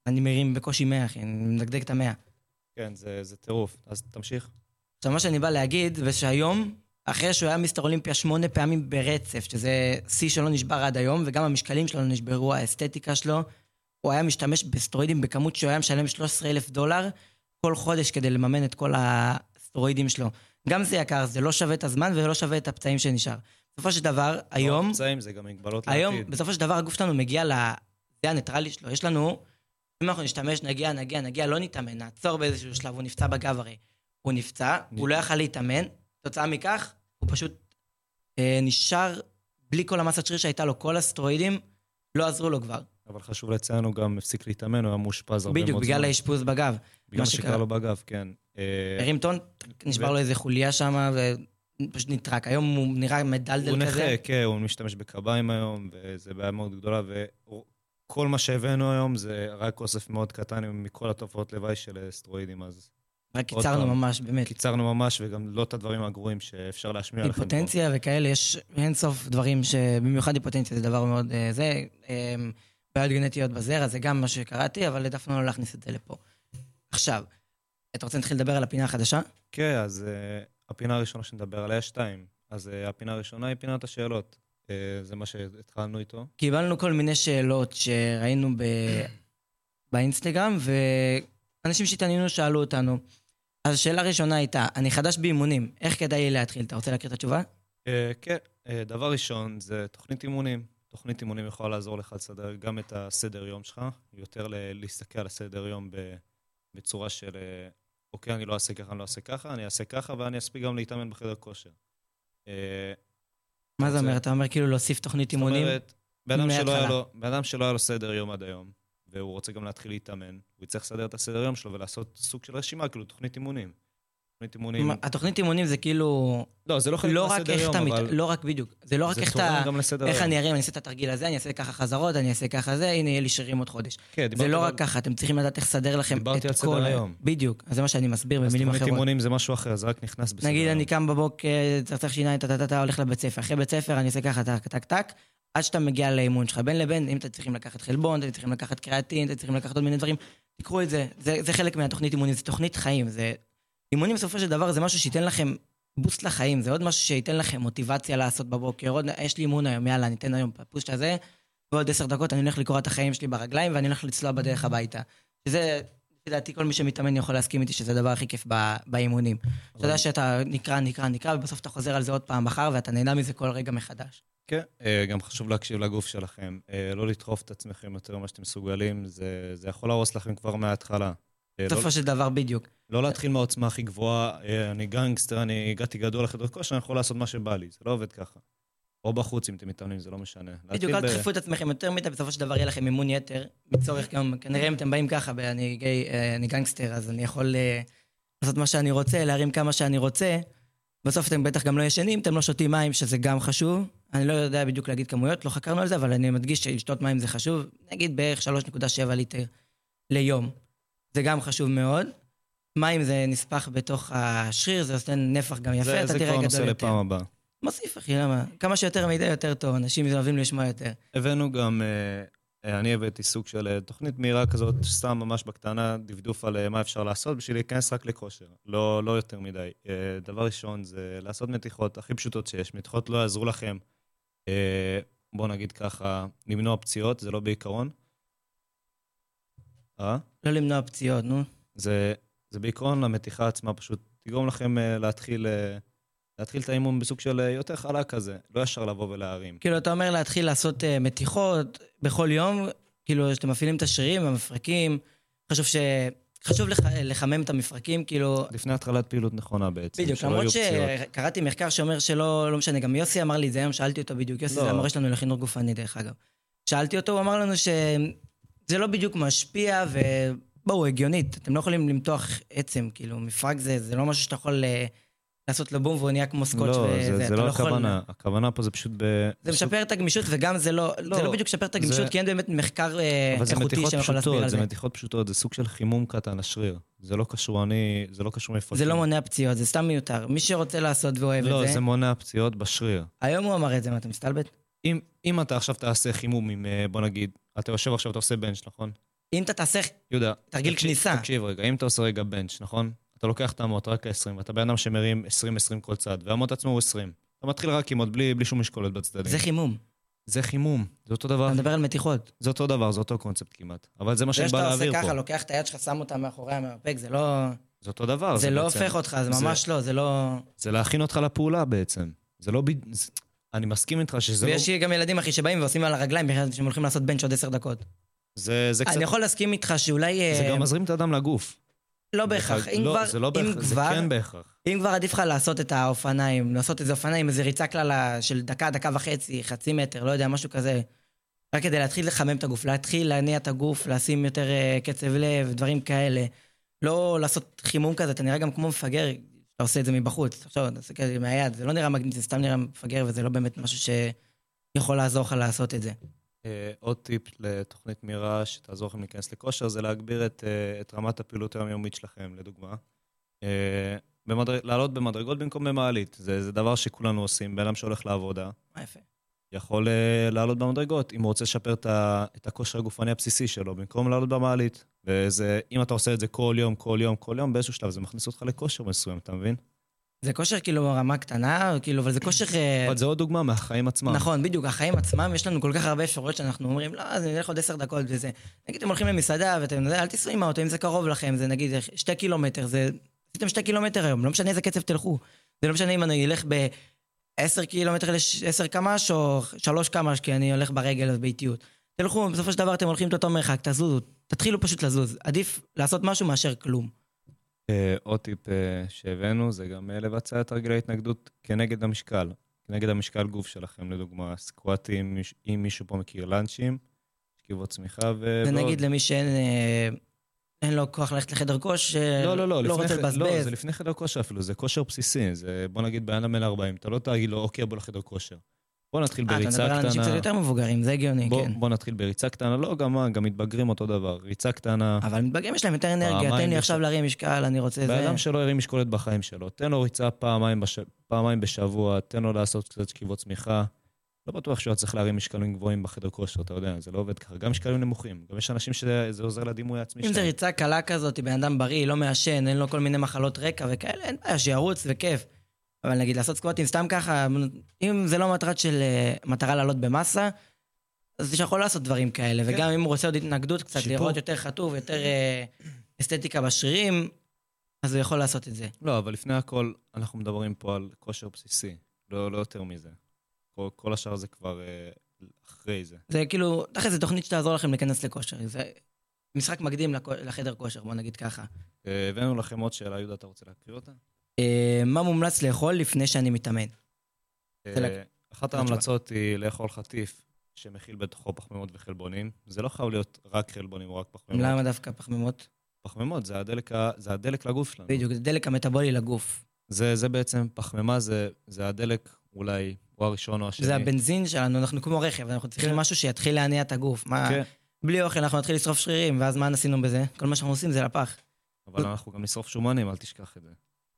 אני מרים בקושי 100, אחי, אני מדגדג את המאה. כן, זה, זה טירוף. אז תמשיך. עכשיו, מה שאני בא להגיד, זה שהיום, אחרי שהוא היה מיסטר אולימפיה שמונה פעמים ברצף, שזה שיא שלא נשבר עד היום, וגם המשקלים שלו לא נשברו, האסתטיקה שלו, הוא היה משתמש בסטרואידים בכמות שהוא היה משלם 13,000 דולר כל חודש כדי לממן את כל הסטרואידים שלו. גם זה יקר, זה לא שווה את הזמן ולא שווה את הפצעים שנשאר. בסופו של דבר, היום... לא רק פצעים, זה גם מגבלות היום, לעתיד. בסופו של דבר, הגוף שלנו מגיע לזה הניטרלי שלו. יש לנו, אם אנחנו נשתמש, נגיע, נגיע, נגיע, לא נתאמן, נעצור באיזשהו שלב, הוא נפצע בגב הרי. הוא נפצע, הוא לא יכל להתאמן, תוצאה מכך, הוא פשוט אה, נשאר בלי כל המסת שריר שהייתה לו, כל הסטרואידים לא עזרו לו כבר. אבל חשוב לציין, הוא גם הפסיק להתאמן, הוא היה מאושפז הרבה מאוד בדיוק, זמן. בגלל האשפוז בגב. בגלל מה שקרה. לו בגב, כן. אה, הרים טון, נשבר לו איזה חוליה שם, ופשוט נטרק. היום הוא נראה הוא מדלדל כזה. נכה, כן, הוא משתמש בקביים היום, וזו בעיה מאוד גדולה, וכל מה שהבאנו היום זה רק אוסף מאוד קטן מכל התופעות לוואי של אה, סטרואידים, אז רק קיצרנו. ממש, באמת. קיצרנו ממש, וגם לא את הדברים הגרועים שאפשר להשמיע לכם. היפוטנציה וכאלה, יש אין סוף דברים שבמיוחד היפוטנציה זה דבר מאוד אה, זה. אה, בעיות גנטיות בזרע, זה גם מה שקראתי, אבל העדפנו לא להכניס את זה לפה. עכשיו, אתה רוצה להתחיל לדבר על הפינה החדשה? כן, אז uh, הפינה הראשונה שנדבר עליה יש שתיים. אז הפינה הראשונה היא פינת השאלות. Uh, זה מה שהתחלנו איתו. קיבלנו כל מיני שאלות שראינו ב... באינסטגרם, ואנשים שהתעניינו שאלו אותנו. אז השאלה הראשונה הייתה, אני חדש באימונים, איך כדאי לי להתחיל? אתה רוצה להקריא את התשובה? Uh, כן, uh, דבר ראשון זה תוכנית אימונים. תוכנית אימונים יכולה לעזור לך לסדר גם את הסדר יום שלך, יותר ל- להסתכל על הסדר יום בצורה של, אה, אוקיי, אני לא אעשה ככה, אני לא אעשה ככה, אני אעשה ככה, ואני אספיק גם להתאמן בחדר כושר. מה זה אומר? אתה אומר כאילו להוסיף תוכנית אימונים? מההתחלה. בן אדם שלא היה לו סדר יום עד היום, והוא רוצה גם להתחיל להתאמן, הוא יצטרך לסדר את הסדר יום שלו ולעשות סוג של רשימה, כאילו תוכנית אימונים. תוכנית אימונים... התוכנית אימונים זה כאילו... לא, זה לא חלק לא מהסדר יום, אתה... מת- אבל לא רק בדיוק. זה לא רק זה איך אתה... איך. אני ארים, אני אעשה את התרגיל הזה, אני אעשה ככה חזרות, אני אעשה ככה זה, הנה יהיה לי שרירים עוד חודש. כן, זה דיברתי לא על- רק ככה, אתם צריכים לדעת איך לסדר לכם דיברתי את על כל... סדר ה- היום. בדיוק, אז זה מה שאני מסביר אז במילים תוכנית אחרות. אימונים זה משהו אחר, זה רק נכנס בסדר נגיד. אני קם בבוקר, צחצח שיניים, טה-טה-טה, הולך לבית ספר. אחרי בית ספר אני עושה ככה, טק, טק, טק, עד שאתה מגיע לאימון שלך. בין לבין, אם אתם צריכים לקחת חלבון, אתם צריכים לקחת קריאטין, אתם צריכים לקחת עוד מיני דברים, תיקחו את זה. זה, זה חלק מהתוכנית אימונים, זה תוכנית חיים. זה... אימונים בסופו של דבר זה משהו שייתן לכם בוסט לחיים, זה עוד משהו שייתן לכם מוטיבציה לעשות בבוקר. עוד, יש לי אימון היום, יאללה, אני אתן היום פושט הזה, ועוד עשר דקות אני הולך לקרוא את החיים שלי ברגליים ואני הולך לצלוע בדרך הביתה. שזה, לפי דעתי, כל מי שמתאמן יכול להסכים איתי שזה הדבר הכי כיף ב- באימונים. אתה יודע שאתה נקרא, נקרא, נקרא, ובסוף אתה חוזר על זה עוד פעם מחר, ואתה נהנה מזה כל רגע מחדש. כן, אה, גם חשוב להקשיב לגוף שלכם. אה, לא לדחוף את עצמכם יותר ממה שאתם מסוגלים, זה זה יכול להרוס לכם כבר מההתחלה. אה, לא- בסופו של דבר, בדיוק. לא להתחיל מהעוצמה הכי גבוהה, אה, אני גנגסטר, אני הגעתי גדול לחדר כושר, אני יכול לעשות מה שבא לי, זה לא עובד ככה. או בחוץ אם אתם מתאמנים, זה לא משנה. בדיוק, אל תדחפו את עצמכם יותר מדי, בסופו של דבר יהיה לכם אימון יתר, מצורך גם, כנראה אם אתם באים ככה, אני גיי, אה, אני גנגסטר, אז אני יכול לעשות מה שאני רוצה, להרים כמה שאני רוצה. בסוף אתם בטח גם לא ישנים, אתם לא שותים מים, שזה גם חשוב. אני לא יודע בדיוק להגיד כמויות, לא חקרנו על זה, אבל אני מדגיש שלשתות מים זה חשוב. נגיד בערך 3.7 ליטר ליום. זה גם חשוב מאוד. מים זה נספח בתוך השריר, זה עושה נפח גם יפה, זה, אתה זה תראה כבר גדול נושא יותר. לפעם הבאה. מוסיף, אחי, למה? כמה שיותר מידע יותר טוב, אנשים אוהבים לשמוע יותר. הבאנו גם, אה, אה, אני הבאתי סוג של אה, תוכנית מהירה כזאת, סתם ממש בקטנה, דפדוף על מה אפשר לעשות בשביל להיכנס רק לכושר, לא, לא יותר מדי. דבר ראשון זה לעשות מתיחות הכי פשוטות שיש, מתיחות לא יעזרו לכם. אה, בוא נגיד ככה, למנוע פציעות, זה לא בעיקרון. אה? לא למנוע פציעות, נו. זה, זה בעיקרון המתיחה עצמה פשוט תגרום לכם אה, להתחיל, אה, להתחיל את האימון בסוג של אה, יותר חלק כזה, לא ישר לבוא ולהרים. כאילו, אתה אומר להתחיל לעשות מתיחות בכל יום, כאילו, שאתם מפעילים את השרירים, המפרקים, חשוב ש... חשוב לח... לחמם את המפרקים, כאילו... לפני התחלת פעילות נכונה בעצם, בדיוק, שלא למרות יהיו פציעות. שקראתי מחקר שאומר שלא, לא משנה, גם יוסי אמר לי את זה היום, שאלתי אותו בדיוק, יוסי לא. זה המורה שלנו לחינוך גופני, דרך אגב. שאלתי אותו, הוא אמר לנו שזה לא בדיוק משפיע, ובואו, הגיונית, אתם לא יכולים למתוח עצם, כאילו, מפרק זה, זה לא משהו שאתה יכול אה, לעשות לו בום והוא נהיה כמו סקוטש לא, וזה, זה, זה אתה לא יכול- הכוונה, הכוונה פה זה פשוט ב... זה משפר את הגמישות, וגם זה לא, לא, זה לא בדיוק משפר את הגמישות, זה- כי אין באמת מחקר אה, זה איכותי שיכול להסביר על זה זה. מתיחות פשוטות, זה סוג של חימום קטן לשריר. זה לא קשור, אני, זה לא קשור מפרקים. זה לא מונע פציעות, זה סתם מיותר. מי שרוצה לעשות ואוהב לא, את זה, זה מונע פציעות בשריר. היום הוא אמר את זה, מה, אתה מסתלבט? אם, אם אתה עכשיו תעשה חימום עם, אה, בוא נגיד, אתה יושב עכשיו, אתה עושה בנץ', נכון? אם אתה תעשה יהודה, תרגיל תקשיב- כניסה. תקשיב רגע, אם אתה עושה רגע בנץ', נכון? אתה לוקח את האמות, רק ה-20, ואתה בן אדם שמרים 20-20 כל צד, והאמות עצמו הוא 20. אתה מתחיל רק עם עוד בלי, בלי שום משקולת בצדדים. זה חימום. זה חימום, זה אותו דבר, אתה מדבר על מתיחות. זה אותו דבר, זה אותו קונספט כמעט. אבל זה מה זה שאני בא שאתה עושה להעביר ככה, פה. לוקח את היד שלך, שם אותה מאחורי המרפק, זה לא... זה אותו דבר. זה לא בעצם- הופך אותך, זה זה- ממש לא, זה לא... זה להכין אותך לפעולה בעצם. זה לא... אני מסכים איתך שזה לא... ויש גם ילדים, אחי, שבאים ועושים על הרגליים, שהם הולכים לעשות בנץ' עוד עשר דקות. זה, זה קצת... אני יכול להסכים איתך שאולי... זה אה, גם מזרים את הדם לגוף. לא בהכרח. אם לא, כבר- זה לא בהכרח, זה כבר- כן בהכרח. אם כבר עדיף לך לעשות את האופניים, לעשות איזה אופניים, איזה ריצה כללה של דקה, דקה וחצי, חצי מטר, לא יודע, משהו כזה. רק כדי להתחיל לחמם את הגוף, להתחיל להניע את הגוף, לשים יותר אה, קצב לב, דברים כאלה. לא לעשות חימום כזה, אתה נראה גם כמו מפגר, אתה עושה את זה מבחוץ. עכשיו, אתה עושה כזה מהיד, זה לא נראה מגניב, זה סתם נראה מפגר, וזה לא באמת משהו שיכול לעזור לך לעשות את זה. אה, עוד טיפ לתוכנית מהירה שתעזור לכם להיכנס לכושר, זה להגביר את, אה, את רמת הפעילות היומיומית שלכם, לדוגמה. אה, במדר... לעלות במדרגות במקום במעלית. זה, זה דבר שכולנו עושים. בן אדם שהולך לעבודה יפה. יכול אה, לעלות במדרגות, אם הוא רוצה לשפר את, הכושר הגופני הבסיסי שלו, במקום לעלות במעלית. וזה, אם אתה עושה את זה כל יום, כל יום, כל יום, באיזשהו שלב זה מכניס אותך לכושר מסוים, אתה מבין? זה כושר כאילו רמה קטנה, כאילו, אבל זה כושר... אה, אבל זה עוד דוגמה מהחיים עצמם. נכון, בדיוק, החיים עצמם, יש לנו כל כך הרבה אפשרויות שאנחנו אומרים, לא, אז אני אלך עוד עשר דקות וזה. נגיד, אתם הולכים למסעדה ואתם, אל תיסעו עם האוטו, אם זה קרוב לכם, זה נגיד שתי קילומטר, זה... עשיתם שתי קילומטר היום, לא משנה איזה קצב תלכו. זה לא משנה אם אני אלך ב-10 קילומטר ל-10 קמ"ש או 3 קמ"ש, כי אני הולך ברגל אז באיטיות. תלכו, בסופו של דבר אתם הולכים את אותו מרחק, תזוזו, תתחילו פשוט לזוז. עדיף לעשות משהו מאשר כלום. אה, עוד טיפ אה, שהבאנו זה גם אה, לבצע את תרגילי ההתנגדות כנגד המשקל. כנגד המשקל גוף שלכם, לדוגמה, סקואטים, אם מישהו פה מכיר לאנצ'ים, שכיבות צמיחה ו... זה. נגיד למי שאין אה, אין לו כוח ללכת לחדר כושר, לא, לא, לא, לא רוצה לא, לבזבז. זה לפני חדר כושר אפילו, זה כושר בסיסי. זה, בוא נגיד, בן אדם בן 40, אתה לא תגיד לו, אוקיי, בוא לחדר כושר. בוא נתחיל אה, אתה מדבר בריצה על אנשים קצת קטנה. יותר מבוגרים, זה הגיוני, בוא, כן. בוא נתחיל בריצה קטנה, לא, גם גם מתבגרים אותו דבר. ריצה קטנה, אבל מתבגרים יש להם יותר אנרגיה, תן לי בש- עכשיו להרים משקל, אני רוצה בן זה. אדם שלא הרים משקולת בחיים שלו, תן לו ריצה פעמיים, בש... פעמיים בשבוע, תן לו לעשות קצת שכיבות צמיחה. לא בטוח שהוא צריך להרים משקלים גבוהים בחדר כושר, אתה יודע, זה לא עובד ככה. גם משקלים נמוכים. גם יש אנשים שזה עוזר לדימוי העצמי אם זה שלהם. ריצה קלה כזאת, בן אדם בריא, לא מעשן, אין לו כל מיני מחלות רקע וכאלה, אין בעיה, שירוץ וכיף. אבל נגיד לעשות סקווטים סתם ככה, אם זה לא מטרת של אה, מטרה לעלות במסה, אז שיכול לעשות דברים כאלה. וגם אם הוא רוצה עוד התנגדות קצת, כן. שיפור. לראות יותר חטוב, יותר אה, אסתטיקה בשרירים, אז הוא יכול לעשות את זה. לא, אבל לפני הכל, אנחנו מדברים פה על כושר בסיסי, לא, לא יותר מזה. כל, כל השאר זה כבר אה, אחרי זה. זה כאילו, תכף זו תוכנית שתעזור לכם להיכנס לכושר. זה משחק מקדים לחדר כושר, בוא נגיד ככה. אה, הבאנו לכם עוד שאלה, יהודה, אתה רוצה להקריא אותה? אה, מה מומלץ לאכול לפני שאני מתאמן? זה אחת ההמלצות היא לאכול חטיף שמכיל בתוכו פחמימות וחלבונים. זה לא חייב להיות רק חלבונים או רק פחמימות. למה דווקא פחמימות? פחמימות זה הדלק, זה הדלק לגוף שלנו. בדיוק, זה דלק המטאבולי לגוף. זה, זה בעצם, פחמימה זה, זה הדלק אולי, או הראשון או השני. זה הבנזין שלנו, אנחנו כמו רכב, אנחנו צריכים כן. משהו שיתחיל להניע את הגוף. מה, כן, בלי אוכל אנחנו נתחיל לשרוף שרירים, ואז מה עשינו בזה? כל מה שאנחנו עושים זה לפח. אבל אנחנו גם נשרוף שומנים, אל תשכח את זה.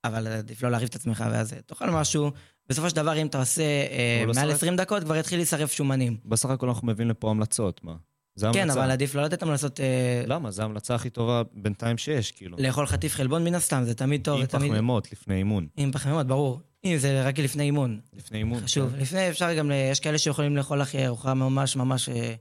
אבל עדיף לא להרעיב את עצמך ואז אה, תאכל משהו. בסופו של דבר, אם אתה עושה אה, מעל שרף. 20 דקות, כבר יתחיל להישרף שומנים. בסך הכל אנחנו מביאים לפה המלצות, מה? זה המלצה. כן, אבל עדיף לא לתת המלצות אה, למה? זו ההמלצה הכי טובה בינתיים שיש, כאילו. לאכול חטיף חלבון מן הסתם, זה תמיד טוב. עם זה תמיד- פחמימות לפני אימון. עם פחמימות, ברור. אם זה רק לפני אימון, לפני אימון. חשוב. כן. לפני אפשר גם, יש כאלה שיכולים לאכול אחרי ארוחה ממש ממש, אה,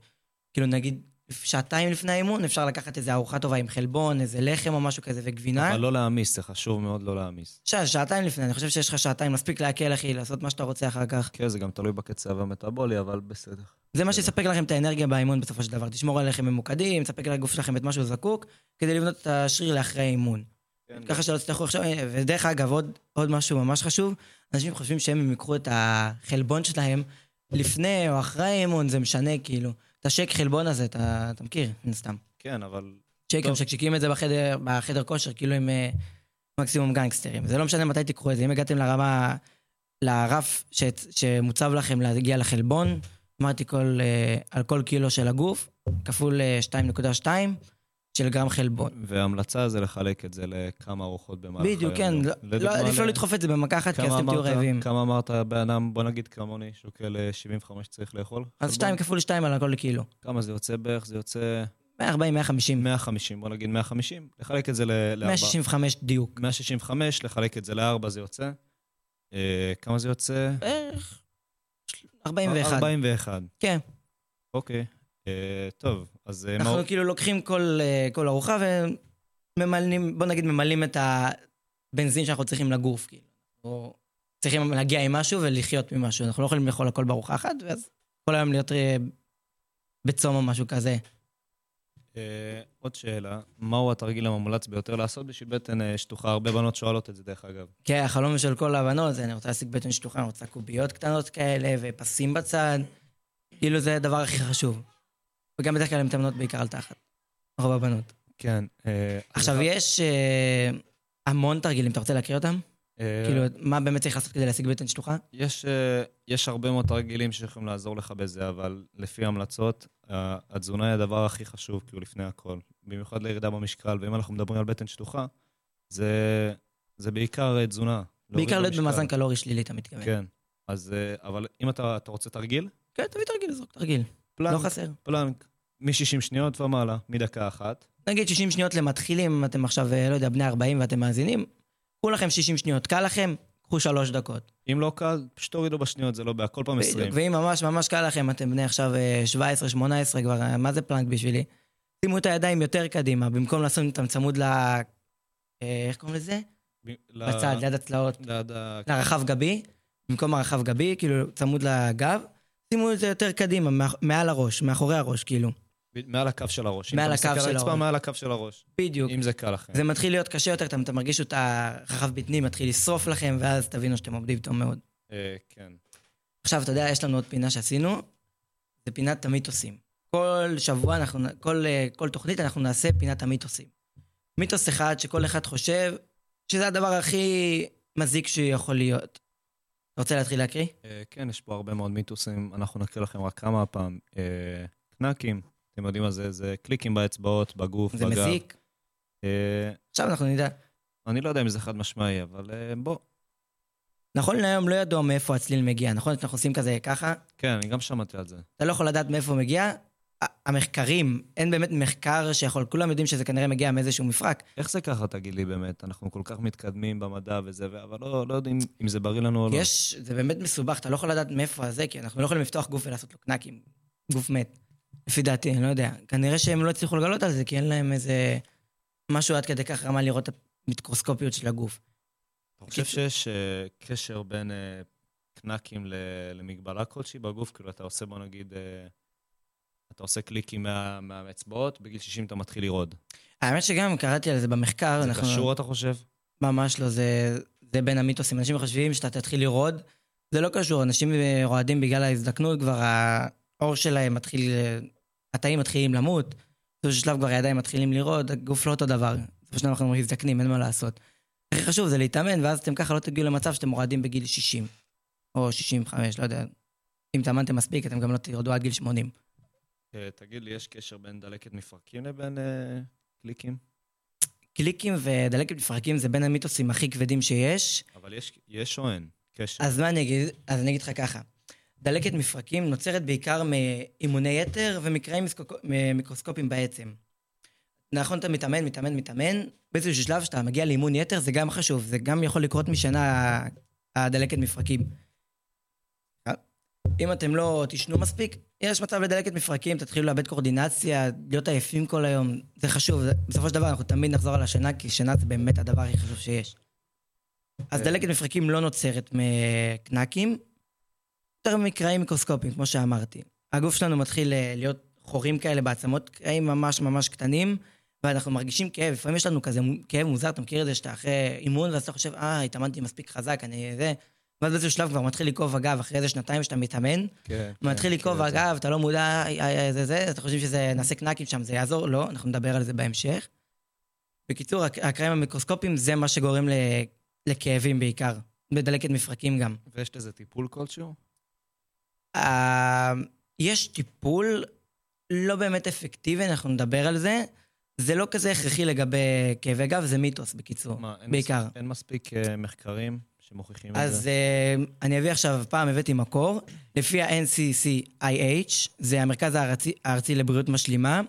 כאילו נגיד שעתיים לפני האימון, אפשר לקחת איזה ארוחה טובה עם חלבון, איזה לחם או משהו כזה וגבינה. אבל לא להעמיס, זה חשוב מאוד לא להעמיס. שעה, שעתיים לפני, אני חושב שיש לך שעתיים מספיק להקל, אחי, לעשות מה שאתה רוצה אחר כך. כן, זה גם תלוי בקצב המטאבולי, אבל בסדר. זה מה שיספק לכם את האנרגיה באימון בסופו של דבר. תשמור עליכם ממוקדים, יספק לגוף שלכם את מה שהוא זקוק, כדי לבנות את השריר לאחרי האימון. כן, ככה שלא תצטרכו עכשיו, ודרך אגב, עוד, עוד משהו ממש חשוב, אנשים חושבים שהם ייקחו את החלבון שלהם לפני או אחרי האימון, זה משנה, כאילו. את השייק חלבון הזה, אתה, אתה מכיר, מן הסתם. כן, אבל... שייקים טוב. שקשיקים את זה בחדר, בחדר כושר, כאילו עם אה, מקסימום גנגסטרים. זה לא משנה מתי תיקחו את זה. אם הגעתם לרמה, לרף ש, שמוצב לכם להגיע לחלבון, אמרתי כל, אה, על כל קילו של הגוף, כפול אה, 2.2 של גרם חלבון. וההמלצה זה לחלק את זה לכמה ארוחות במהלך בדיוק, כן. היום. לא- לא- עדיף לא לדחוף את זה במכה אחת, כי אז אתם תהיו רעבים. כמה אמרת בן אדם, בוא נגיד כמוני, שוקל אה, 75 צריך לאכול? אז חלבון? 2 כפול 2 על כל קילו. כמה זה יוצא בערך? זה יוצא 140, 150. 150, בוא נגיד 150. לחלק את זה ל- לארבע. 165 דיוק. 165, לחלק את זה לארבע זה יוצא. אה, כמה זה יוצא? בערך 41. 41. כן. אוקיי. אה, טוב, אז אה, אנחנו. כאילו לוקחים כל, אה, כל ארוחה וממלאים, בוא נגיד ממלאים את הבנזין שאנחנו צריכים לגוף, כאילו. או צריכים להגיע עם משהו ולחיות ממשהו. אנחנו לא יכולים לאכול הכל בארוחה אחת, ואז כל היום להיות בצום או משהו כזה. עוד שאלה, מהו התרגיל המומלץ ביותר לעשות בשביל בטן שטוחה? הרבה בנות שואלות את זה, דרך אגב. כן, החלום של כל הבנות זה אני רוצה להשיג בטן שטוחה, אני רוצה קוביות קטנות כאלה ופסים בצד. כאילו זה הדבר הכי חשוב. וגם בדרך כלל הן מתאמנות בעיקר על תחת. רוב הבנות. כן. אה, עכשיו, אז- יש אה, המון תרגילים, אתה רוצה להקריא אותם? אה, כאילו, מה באמת צריך לעשות כדי להשיג בטן שטוחה? יש, יש הרבה מאוד תרגילים שיכולים לעזור לך בזה, אבל לפי ההמלצות, התזונה היא הדבר הכי חשוב, כאילו, לפני הכל. במיוחד לירידה במשקל, ואם אנחנו מדברים על בטן שטוחה, זה, זה בעיקר תזונה. בעיקר להיות. במאזן קלורי שלילי, אתה מתכוון. כן. אז, אבל אם אתה, אתה רוצה תרגיל, כן, תביא תרגיל, זרוק תרגיל. פלנק, לא חסר. פלנק, מ-60 שניות ומעלה, מדקה אחת. נגיד 60 שניות למתחילים, אם אתם עכשיו, אה, לא יודע, בני 40 ואתם מאזינים, קחו לכם 60 שניות. קל לכם, קחו 3 דקות. אם לא קל, פשוט תורידו בשניות, זה לא בעיה, כל פעם 20. בדיוק, ואם ממש ממש קל לכם, אתם בני עכשיו 17-18 כבר, אה, מה זה פלנק בשבילי? שימו את הידיים יותר קדימה, במקום לשים אותם צמוד ל... אה, איך קוראים לזה? ל- בצד, ליד הצלעות. ליד ה... לרחב גבי, במקום הרחב גבי, כאילו צמוד לגב, שימו את זה יותר קדימה, מעל הראש, מאחורי הראש, כאילו. ב- מעל הקו של הראש. אם מעל אתה הקו מסתכל של על הרצפה, הראש. מעל הקו של הראש. בדיוק. אם זה קל לכם. זה מתחיל להיות קשה יותר, אתה, אתה מרגיש את הרחב בטני מתחיל לשרוף לכם, ואז תבינו שאתם עובדים טוב מאוד. אה, כן. עכשיו, אתה יודע, יש לנו עוד פינה שעשינו, זה פינת המיתוסים. כל שבוע, אנחנו, כל, אה, כל תוכנית אנחנו נעשה פינת המיתוסים. מיתוס אחד שכל אחד חושב שזה הדבר הכי מזיק שיכול להיות. רוצה להתחיל להקריא? אה, כן, יש פה הרבה מאוד מיתוסים, אנחנו נקריא לכם רק כמה הפעם. אה, קנקים, אתם יודעים מה זה? זה קליקים באצבעות, בגוף, זה בגב. מזיק? אה, עכשיו אנחנו נדע. אני לא יודע אם זה חד משמעי, אבל אה, בוא. נכון להיום לא ידוע מאיפה הצליל מגיע, נכון? אנחנו עושים כזה ככה, כן, אני גם שמעתי על זה. אתה לא יכול לדעת מאיפה הוא מגיע. המחקרים, אין באמת מחקר שיכול, כולם יודעים שזה כנראה מגיע מאיזשהו מפרק. איך זה ככה, תגיד לי באמת? אנחנו כל כך מתקדמים במדע וזה, אבל לא, לא יודעים אם זה בריא לנו או לא. יש, זה באמת מסובך, אתה לא יכול לדעת מאיפה הזה, כי אנחנו לא יכולים לפתוח גוף ולעשות לו קנקים. גוף מת. לפי דעתי, אני לא יודע. כנראה שהם לא הצליחו לגלות על זה, כי אין להם איזה... משהו עד כדי כך רמה לראות את המיקרוסקופיות של הגוף. אתה חושב שיש אה, קשר בין אה, קנקים למגבלה כלשהי בגוף? כאילו, אתה עושה, בוא נגיד, אה, אתה עושה קליקים מה- מהאצבעות, בגיל 60 אתה מתחיל לרעוד. האמת שגם קראתי על זה במחקר, זה אנחנו... קשור, אתה חושב? ממש לא, זה, זה בין המיתוסים. אנשים חושבים שאתה תתחיל לרעוד, זה לא קשור, אנשים אה, רועדים בגלל ההזדקנות, כבר העור שלהם מתחיל, אה, התאים מתחילים למות, באיזשהו שלב כבר הידיים מתחילים לרעוד, הגוף לא אותו דבר. דבר אנחנו מזדקנים, אין מה לעשות. הכי חשוב זה להתאמן, ואז אתם ככה לא תגיעו למצב שאתם רועדים בגיל 60, או 65, לא יודע. אם התאמנתם מספיק, אתם גם לא תרדו עד גיל 80. אה, תגיד לי, יש קשר בין דלקת מפרקים לבין אה, קליקים? קליקים ודלקת מפרקים זה בין המיתוסים הכי כבדים שיש. אבל יש, יש או אין קשר? אז מה אני אגיד? אז אני אגיד לך ככה. דלקת מפרקים נוצרת בעיקר מאימוני יתר ומקרעים מיקרוסקופיים בעצם. נכון, אתה מתאמן, מתאמן, מתאמן, באיזשהו שלב שאתה מגיע לאימון יתר זה גם חשוב, זה גם יכול לקרות משנה הדלקת מפרקים. אם אתם לא תישנו מספיק, יש מצב לדלקת מפרקים, תתחילו לאבד קואורדינציה, להיות עייפים כל היום, זה חשוב. זה, בסופו של דבר אנחנו תמיד נחזור על השינה, כי שינה זה באמת הדבר הכי חשוב שיש. אז אה. דלקת מפרקים לא נוצרת מקנקים, יותר מקרעים מיקרוסקופיים, כמו שאמרתי. הגוף שלנו מתחיל אה, להיות חורים כאלה בעצמות, קרעים ממש ממש קטנים, ואנחנו מרגישים כאב. לפעמים יש לנו כזה כאב מוזר, אתה מכיר את זה שאתה אחרי אימון, ואז אתה חושב, אה, התאמנתי מספיק חזק, אני זה... ואז באיזשהו שלב כבר מתחיל לכאוב הגב, אחרי איזה שנתיים שאתה מתאמן, כן. מתחיל כן, לכאוב מכיר את זה. הגב, אתה לא מודע, אה, אה, זה זה, אתה חושבים שזה, נעשה קנקים שם, זה יעזור? לא, אנחנו נדבר על זה בהמשך. בקיצור, הק- הקרעים המיקרוסקופיים זה מה שגורם לכאבים בעיקר, בדלקת מפרקים גם. ויש לזה טיפול כלשהו? אה, יש טיפול לא באמת אפקטיבי, אנחנו נדבר על זה. זה לא כזה הכרחי לגבי כאבי גב, זה מיתוס בקיצור, מה, אין בעיקר. מספיק, אין מספיק אה, מחקרים שמוכיחים את אז זה? אה, אני אביא עכשיו, פעם הבאתי מקור, לפי ה-NCCIH, זה המרכז הארצי, הארצי לבריאות משלימה.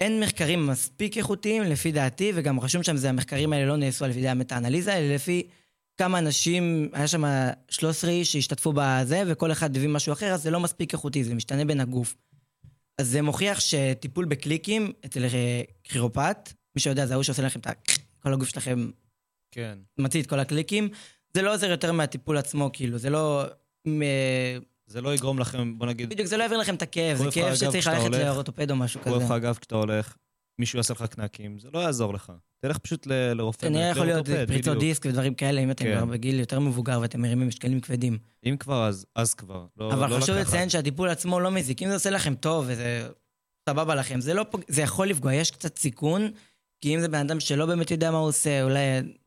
אין מחקרים מספיק איכותיים, לפי דעתי, וגם רשום שם, זה המחקרים האלה לא נעשו על ידי המטה-אנליזה, אלא לפי כמה אנשים, היה שם 13 איש שהשתתפו בזה, וכל אחד הביא משהו אחר, אז זה לא מספיק איכותי, זה משתנה בין הגוף. אז זה מוכיח שטיפול בקליקים אצל אה, כירופט, מי שיודע, זה ההוא שעושה לכם את ה... כל הגוף שלכם כן. מציא את כל הקליקים, זה לא עוזר יותר מהטיפול עצמו, כאילו, זה לא... מ- זה לא יגרום לכם, בוא נגיד, בדיוק, זה לא יעביר לכם את הכאב, זה כאב שצריך ללכת? לאורתופד או משהו כואב לך כזה. הגב כשאתה הולך, מישהו יעשה לך קנקים, זה לא יעזור לך. תלך פשוט לרופא. כנראה יכול להיות פריצות. דיסק ודברים כאלה, אם אתם כן. כבר בגיל יותר מבוגר ואתם מרימים משקלים כבדים. אם כבר, אז, כבר. לא, אבל לא חשוב. לציין שהטיפול עצמו לא מזיק. אם זה עושה לכם טוב וזה סבבה לכם, זה לא. זה יכול לפגוע, יש קצת סיכון, כי אם זה בן אדם שלא באמת יודע מה הוא עושה, אולי...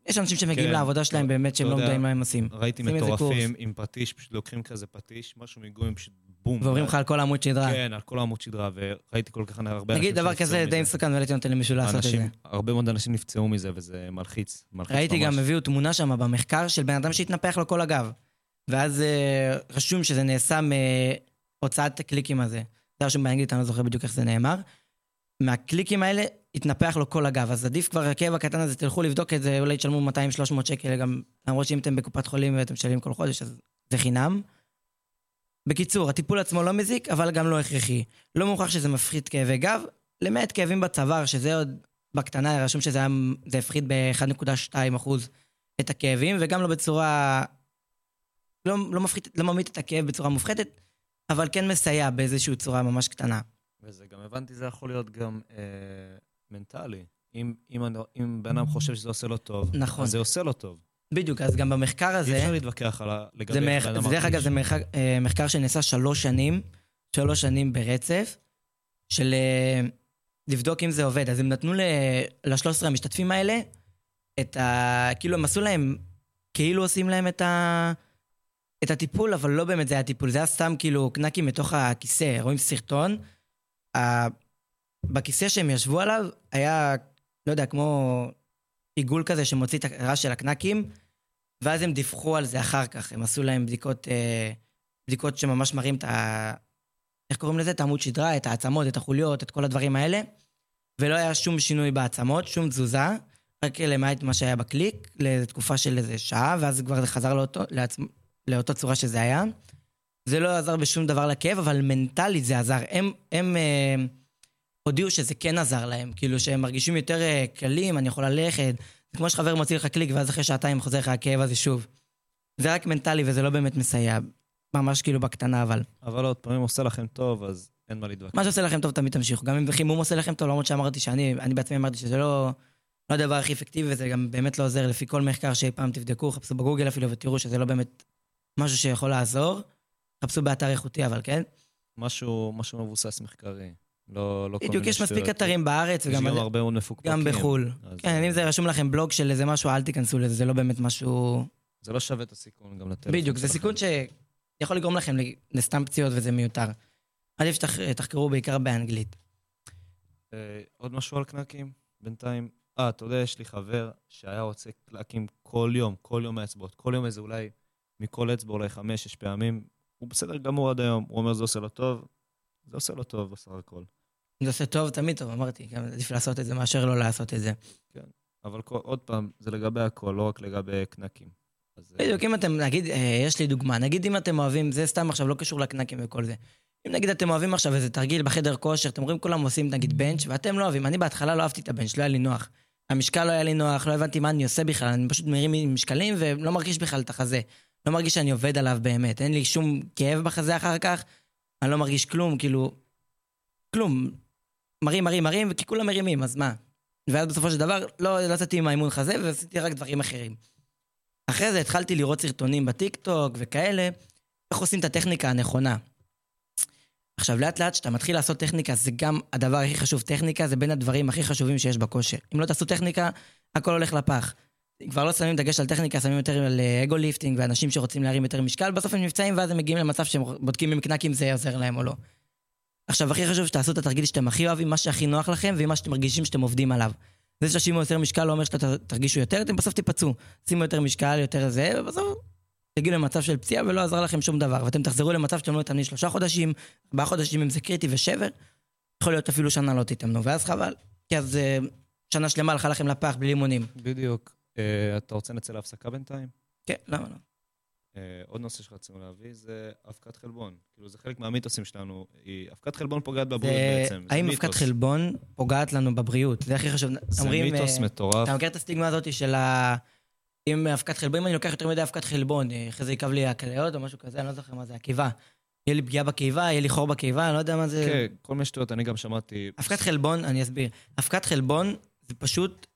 יש אנשים שמגיעים כן. לעבודה שלהם באמת שהם לא יודע, יודעים מה הם עושים. ראיתי מטורפים עם פטיש, פשוט לוקחים כזה פטיש, משהו מגויים, פשוט בום. ועוברים לך על כל עמוד שדרה. כן, על כל עמוד שדרה, וראיתי כל כך הרבה אנשים נגיד דבר כזה. די מסוכן, ולא נותן למישהו לעשות את זה. הרבה מאוד אנשים נפצעו מזה, וזה מלחיץ. מלחיץ ראיתי ממש. גם, הביאו תמונה שם במחקר של בן אדם שהתנפח לו כל הגב. ואז אה, רשום שזה נעשה מהוצאת הקליקים הזה. זה רשום באנגלית, אני לא זוכר בדיוק איך זה נאמר. מהקליקים האלה התנפח לו כל הגב, אז עדיף כבר הכאב הקטן הזה, תלכו לבדוק את זה, אולי תשלמו 200-300 שקל, גם למרות שאם אתם בקופת חולים ואתם משלמים כל חודש, אז זה חינם. בקיצור, הטיפול עצמו לא מזיק, אבל גם לא הכרחי. לא מוכרח שזה מפחית כאבי גב, למעט כאבים בצוואר, שזה עוד בקטנה, רשום שזה היה, הפחית ב-1.2% את הכאבים, וגם לא בצורה... לא, לא, מפחית, לא ממית את הכאב בצורה מופחתת, אבל כן מסייע באיזושהי צורה ממש קטנה. וזה גם הבנתי, זה יכול להיות גם אה, מנטלי. אם, אם, אם בן אדם חושב שזה עושה לו טוב, נכון. אז זה עושה לו טוב. בדיוק, אז גם במחקר אי הזה... אפשר להתווכח על ה... לגבי זה מח... זה דרך. אגב, זה מחקר, אה, מחקר שנעשה שלוש שנים, שלוש שנים ברצף, של אה, לבדוק אם זה עובד. אז הם נתנו ל-13 המשתתפים האלה את ה... כאילו, הם עשו להם, כאילו עושים להם את ה... את הטיפול, אבל לא באמת זה היה טיפול, זה היה סתם כאילו קנקים מתוך הכיסא, רואים סרטון. ה... בכיסא שהם ישבו עליו היה, לא יודע, כמו עיגול כזה שמוציא את הרעש של הקנקים, ואז הם דיווחו על זה אחר כך, הם עשו להם בדיקות, אה, בדיקות שממש מראים את ה... איך קוראים לזה? את העמוד שדרה, את העצמות, את החוליות, את כל הדברים האלה. ולא היה שום שינוי בעצמות, שום תזוזה, רק למעט מה שהיה בקליק, לתקופה של איזה שעה, ואז כבר זה חזר לאותו, לעצמ... לאותו צורה שזה היה. זה לא עזר בשום דבר לכאב, אבל מנטלית זה עזר. הם, הם אה, הודיעו שזה כן עזר להם, כאילו שהם מרגישים יותר אה, קלים, אני יכול ללכת. זה כמו שחבר מוציא לך קליק, ואז אחרי שעתיים חוזר לך הכאב הזה שוב. זה רק מנטלי וזה לא באמת מסייע. ממש כאילו בקטנה, אבל. אבל עוד פעם, אם עושה לכם טוב, אז אין מה להתווכח. מה שעושה לכם טוב תמיד תמשיכו. גם אם חימום עושה לכם טוב, למרות שאמרתי שאני, אני בעצמי אמרתי שזה לא, לא הדבר הכי אפקטיבי, וזה גם באמת לא עוזר לפי כל מחקר שאי פעם תבדקו, חפשו בגוגל אפילו ותראו שזה לא באמת משהו שיכול לעזור, חפשו באתר איכותי, אבל כן. משהו, משהו מבוסס מחקרי. לא, לא כל בדיוק, מיני יש מספיק. אתרים בארץ, יש וגם גם הרבה מאוד מפוקפקים. גם בחו"ל. אז, כן, אם זה רשום לכם בלוג של איזה משהו, אל תיכנסו לזה, זה לא באמת משהו... זה לא שווה את הסיכון גם לטלפון בדיוק, זה. סיכון שיכול לגרום לכם לסתם פציעות וזה מיותר. עדיף שתחקרו בעיקר באנגלית. אה, עוד משהו על קנקים? בינתיים. אה, אתה יודע, יש לי חבר שהיה רוצה להקים כל יום, כל יום מהאצבעות. כל יום איזה אולי, מכל אצבע אולי חמש, שש פעמים. הוא בסדר גמור עד היום. הוא אומר, זה עושה לו טוב. זה עושה לו טוב בסך הכל. זה עושה טוב, תמיד טוב, אמרתי, גם עדיף לעשות את זה מאשר לא לעשות את זה. אבל כל, עוד פעם, זה לגבי הכל, לא רק לגבי קנקים. אז, אה, בדיוק, אם אתם, נגיד, אה, יש לי דוגמה, נגיד אם אתם אוהבים, זה סתם עכשיו לא קשור לקנקים וכל זה. אם נגיד אתם אוהבים עכשיו איזה תרגיל בחדר כושר, אתם רואים כולם עושים נגיד בנץ', ואתם לא אוהבים, אני בהתחלה לא אהבתי את הבנץ', לא היה לי נוח. המשקל לא היה לי נוח, לא הבנתי מה אני עושה בכלל, אני פשוט מרים משקלים ולא מרגיש בכלל את החזה. לא מרגיש שאני עובד עליו באמת, אין לי שום כאב בחזה אחר כך, אני לא מרגיש כלום, כאילו, כלום. מרים, מרים, מרים, וכי כולם מרימים, אז מה? ואז בסופו של דבר, לא לא יצאתי עם האימון חזה, ועשיתי רק דברים אחרים. אחרי זה התחלתי לראות סרטונים בטיקטוק וכאלה, איך עושים את הטכניקה הנכונה. עכשיו, לאט לאט כשאתה מתחיל לעשות טכניקה, זה גם הדבר הכי חשוב. טכניקה זה בין הדברים הכי חשובים שיש בכושר. אם לא תעשו טכניקה, הכל הולך לפח. כבר לא שמים דגש על טכניקה, שמים יותר על אה, ego lifting ואנשים שרוצים להרים יותר משקל, בסוף הם נפצעים ואז הם מגיעים למצב שהם בודקים אם קנק אם זה עוזר להם או לא. עכשיו, הכי חשוב שתעשו את התרגיל שאתם הכי אוהבים, מה שהכי נוח לכם, ועם מה שאתם מרגישים שאתם עובדים עליו. זה שתשימו יותר משקל לא אומר שאתם תרגישו יותר, אתם בסוף תיפצעו. שימו יותר משקל, יותר זה, ובסוף תגיעו למצב של פציעה ולא עזר לכם שום דבר. ואתם תחזרו למצב שאתם לא מתאמנים שלושה חודשים, ארבעה חודשים אם זה קריטי ושבר, יכול להיות אפילו שנה לא תתאמנו, ואז חבל. כי אז אה, שנה שלמה הלכה לכם לפח בלי אימונים. בדיוק. אה, אתה רוצה לנצל להפסקה בינתיים? כן, למה לא? אה, עוד נושא שרצינו להביא זה אבקת חלבון. כאילו, זה חלק מהמיתוסים שלנו. אבקת חלבון פוגעת בבריאות זה- בעצם. האם. אבקת חלבון פוגעת לנו בבריאות? זה הכי חשוב. זה אומרים, מיתוס אה, מטורף. אתה מכיר את הסטיגמה הזאת של ה... אם אבקת חלבון, אם אני לוקח יותר מדי אבקת חלבון, אחרי זה יכאב לי הכליות או משהו כזה, אני לא זוכר מה זה, הקיבה. יהיה לי פגיעה בקיבה, יהיה לי חור בקיבה, אני לא יודע מה זה... כן, כל מיני שטויות, אני גם שמעתי. אבקת חלבון, אני אסביר. אבקת חלבון זה פשוט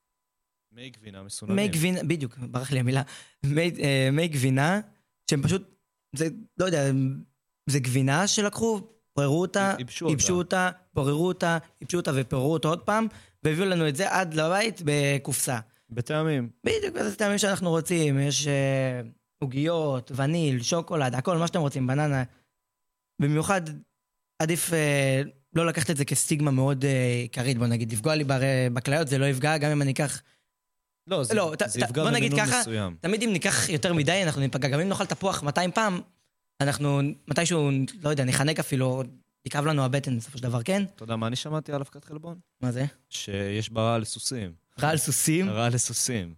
מי גבינה מסוננים. מי גבינה, בדיוק, ברח לי המילה. מי, אה, מי גבינה, שהם פשוט, זה, לא יודע, זה גבינה שלקחו, פוררו אותה, ייבשו אותה. אותה, פוררו אותה, ייבשו אותה ופוררו אותה עוד פעם, והביאו לנו את זה עד לבית בקופסה. בטעמים. בדיוק, איזה טעמים שאנחנו רוצים, יש אה, עוגיות, וניל, שוקולד, הכל, מה שאתם רוצים, בננה. במיוחד, עדיף אה, לא לקחת את זה כסטיגמה מאוד אה, עיקרית, בוא נגיד, לפגוע לי בר- בכליות זה לא יפגע, גם אם אני אקח... לא, זה, לא, זה ת- יפגע בוא נגיד ככה, מסוים. תמיד אם ניקח יותר מדי, אנחנו ניפגע. גם אם נאכל תפוח 200 פעם, אנחנו מתישהו, לא יודע, ניחנק אפילו, יכאב לנו הבטן בסופו של דבר, כן? אתה יודע מה אני שמעתי על אבקת חלבון? מה זה? שיש בה רע לסוסים. רע על סוסים? רע לסוסים.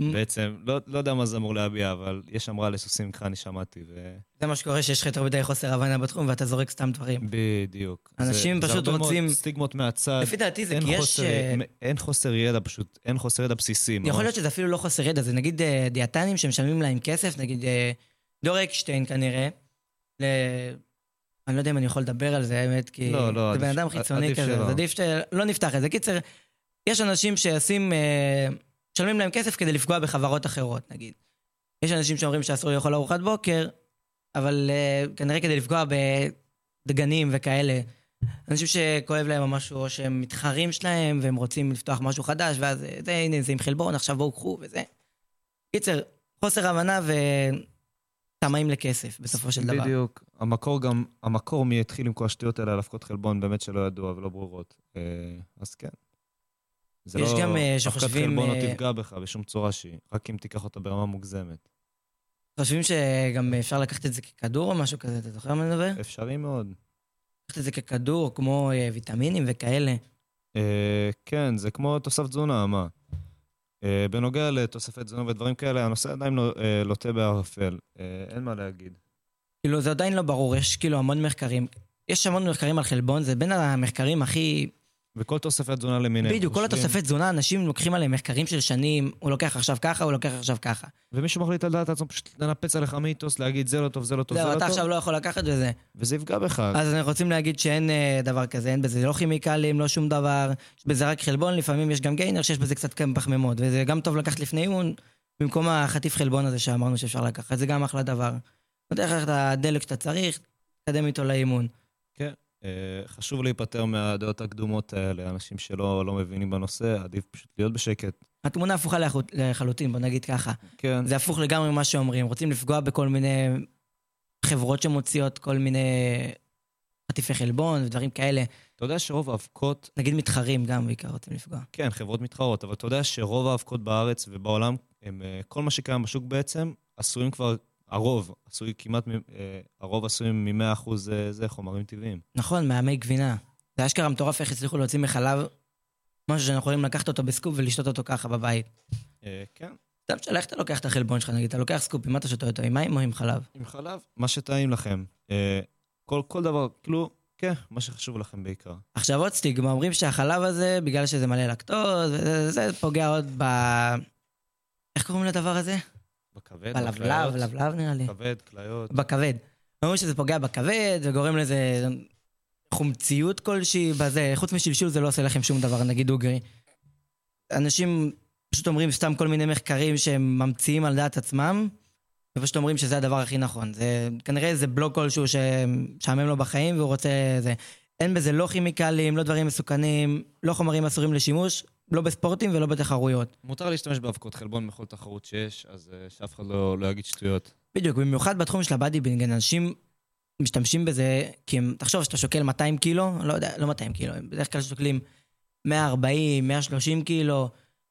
בעצם, לא, לא יודע מה זה אמור להביע, אבל יש רע לסוסים, ככה אני שמעתי, ו... זה מה שקורה שיש לך יותר מדי חוסר הבנה בתחום ואתה זורק סתם דברים. בדיוק. אנשים זה, פשוט זה רוצים- מאוד סטיגמות מהצד. לפי דעתי זה כי יש... חוסר, אה, אין חוסר ידע פשוט, אין חוסר ידע בסיסי. ממש. יכול להיות שזה אפילו לא חוסר ידע, זה נגיד אה, דיאטנים שמשלמים להם כסף, נגיד אה, דור אקשטיין כנראה, ל... אני לא יודע אם אני יכול לדבר על זה, האמת, כי לא, לא, זה בן אדם חיצוני כזה. אז עדיף שלא נפתח את זה. קיצר, יש אנשים שעושים, משלמים להם כסף כדי לפגוע בחברות אחרות, נגיד. יש אנשים שאומרים שאסור לאכול ארוחת בוקר, אבל אה, כנראה כדי לפגוע בדגנים וכאלה. אנשים שכואב להם משהו, או שהם מתחרים שלהם, והם רוצים לפתוח משהו חדש, ואז אה, זה, הנה, זה עם חלבון, עכשיו בואו קחו וזה. קיצר, חוסר הבנה וטמאים לכסף, בסופו של דבר. בדיוק. המקור גם, המקור מי התחיל עם כל השטויות האלה על אבקות חלבון, באמת שלא ידוע ולא ברורות. אה, אז כן. זה יש לא, גם, אה, שחושבים, חלבון לא אה, תפגע בך בשום צורה שהיא, רק אם תיקח אותה ברמה מוגזמת. חושבים שגם אפשר לקחת את זה ככדור או משהו כזה, אתה זוכר מה אני מדבר? אפשרי מאוד. לקחת את זה ככדור, כמו אה, ויטמינים וכאלה. כן, זה כמו תוסף תזונה, מה? בנוגע לתוספי תזונה ודברים כאלה, הנושא עדיין לא- לוטה בערפל. אין מה להגיד. כאילו, זה עדיין לא ברור, יש כאילו המון מחקרים. יש המון מחקרים על חלבון, זה בין המחקרים הכי... וכל תוספי תזונה למיניהם. בדיוק, כל התוספי תזונה, אנשים לוקחים עליהם מחקרים של שנים, הוא לוקח עכשיו ככה, הוא לוקח עכשיו ככה. ומישהו מחליט על דעת עצמו פשוט לנפץ עליך מיתוס, להגיד זה לא טוב, זה לא טוב, זה זהו, לא אתה עכשיו טוב, לא יכול לקחת וזה. וזה יפגע בך. אז אנחנו רוצים להגיד שאין אה, דבר כזה, אין בזה לא כימיקלים, לא שום דבר, יש בזה רק חלבון, לפעמים יש גם גיינר שיש בזה קצת פחמימות, וזה גם טוב לקחת לפני אימון, במקום החטיף חלבון הזה שאמרנו שאפשר לקחת, זה גם אחלה דבר. נותן לך את הדלק שאתה צריך, תקדם איתו לאימון. אה, חשוב להיפטר מהדעות הקדומות האלה, אנשים שלא לא מבינים בנושא, עדיף פשוט להיות בשקט. התמונה הפוכה לחלוט- לחלוטין, בוא נגיד ככה. כן, זה הפוך לגמרי ממה שאומרים. רוצים לפגוע בכל מיני חברות שמוציאות כל מיני חטיפי חלבון ודברים כאלה. אתה יודע שרוב האבקות, נגיד מתחרים גם בעיקר רוצים לפגוע. כן, חברות מתחרות, אבל אתה יודע שרוב האבקות בארץ ובעולם, הם, אה, כל מה שקיים בשוק בעצם, עשויים כבר, הרוב, עשוי כמעט, אה, הרוב עשויים מ-100% זה, זה חומרים טבעיים. נכון, מהמי גבינה. זה אשכרה מטורף איך הצליחו להוציא מחלב משהו שאנחנו יכולים לקחת אותו בסקופ ולשתות אותו ככה בבית. אה, כן, סתם שאלה, איך אתה לוקח את החלבון שלך, נגיד, אתה לוקח סקופ, עם מה אתה שותה אותו? עם מים או עם חלב? עם חלב, מה שטעים לכם. אה, כל, כל דבר, כאילו, כן, מה שחשוב לכם בעיקר. עכשיו עוד סטיגמה, אומרים שהחלב הזה, בגלל שזה מלא לקטוז, וזה, זה פוגע עוד ב... איך קוראים לדבר הזה? בכבד, בלבלב, לבלב נראה לי. כבד, כליות. בכבד. אומרים שזה פוגע בכבד וגורם לזה חומציות כלשהי בזה, חוץ משלשול זה לא עושה לכם שום דבר, נגיד דוגרי. אנשים פשוט אומרים סתם כל מיני מחקרים שהם ממציאים על דעת עצמם, ופשוט אומרים שזה הדבר הכי נכון. זה כנראה איזה בלוק כלשהו שמשעמם לו בחיים והוא רוצה זה. אין בזה לא כימיקלים, לא דברים מסוכנים, לא חומרים אסורים לשימוש, לא בספורטים ולא בתחרויות. מותר להשתמש באבקות חלבון בכל תחרות שיש, אז אה, שאף אחד לא, לא יגיד שטויות. בדיוק, במיוחד בתחום של הבאדי בינג, אנשים משתמשים בזה, כי הם, תחשוב שאתה שוקל 200 קילו, לא יודע, לא 200 קילו, הם בדרך כלל שוקלים 140, 130 קילו,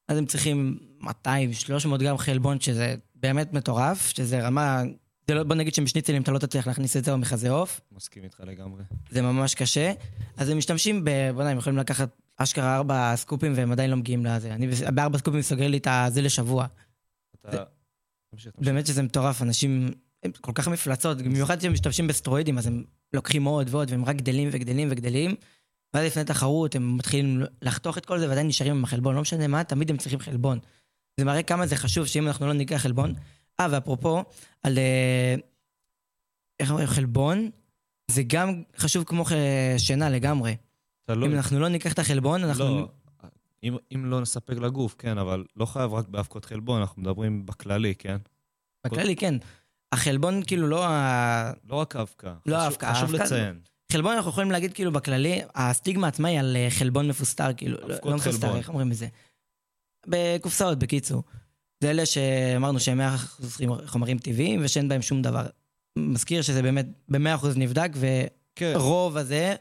אז הם צריכים 200, 300 גרם חלבון, שזה באמת מטורף, שזה רמה, זה לא, בוא נגיד שמשניצלים אתה לא תצליח להכניס את זה או מחזה עוף, מסכים איתך לגמרי. זה ממש קשה. אז הם משתמשים ב... בוא נגיד, הם יכולים לקחת אשכרה ארבע סקופים והם עדיין לא מגיעים לזה. אני בארבע סקופים סוגר לי את הזה לשבוע. אתה... זה- תמשיך, תמשיך. באמת שזה מטורף, אנשים הם כל כך מפלצות, במיוחד כשהם משתמשים בסטרואידים, אז הם לוקחים עוד ועוד, והם רק גדלים וגדלים וגדלים, ואז לפני תחרות הם מתחילים לחתוך את כל זה ועדיין נשארים עם החלבון, לא משנה מה, תמיד הם צריכים חלבון. זה מראה כמה זה חשוב שאם אנחנו לא ניקח חלבון... אה, ואפרופו, על... אה, איך אומרים? חלבון, זה גם חשוב כמו ח- שינה לגמרי. אתה לא... אם אנחנו לא ניקח את החלבון, אנחנו... לא, אם, אם לא נספק לגוף, כן, אבל לא חייב רק באבקות חלבון, אנחנו מדברים בכללי, כן? בכללי, כן. החלבון כאילו לא ה... לא רק האבקה. לא חשוב- האבקה, חשוב האבקה- לציין. חלבון אנחנו יכולים להגיד כאילו בכללי, הסטיגמה עצמה היא על אה, חלבון מפוסטר, כאילו, לא, לא מפוסטר. איך אומרים את זה? בקופסאות, בקיצור. זה אלה שאמרנו שהם 100% חומרים טבעיים ושאין בהם שום דבר. מזכיר שזה באמת ב-100% נבדק, כן, ורוב הזה,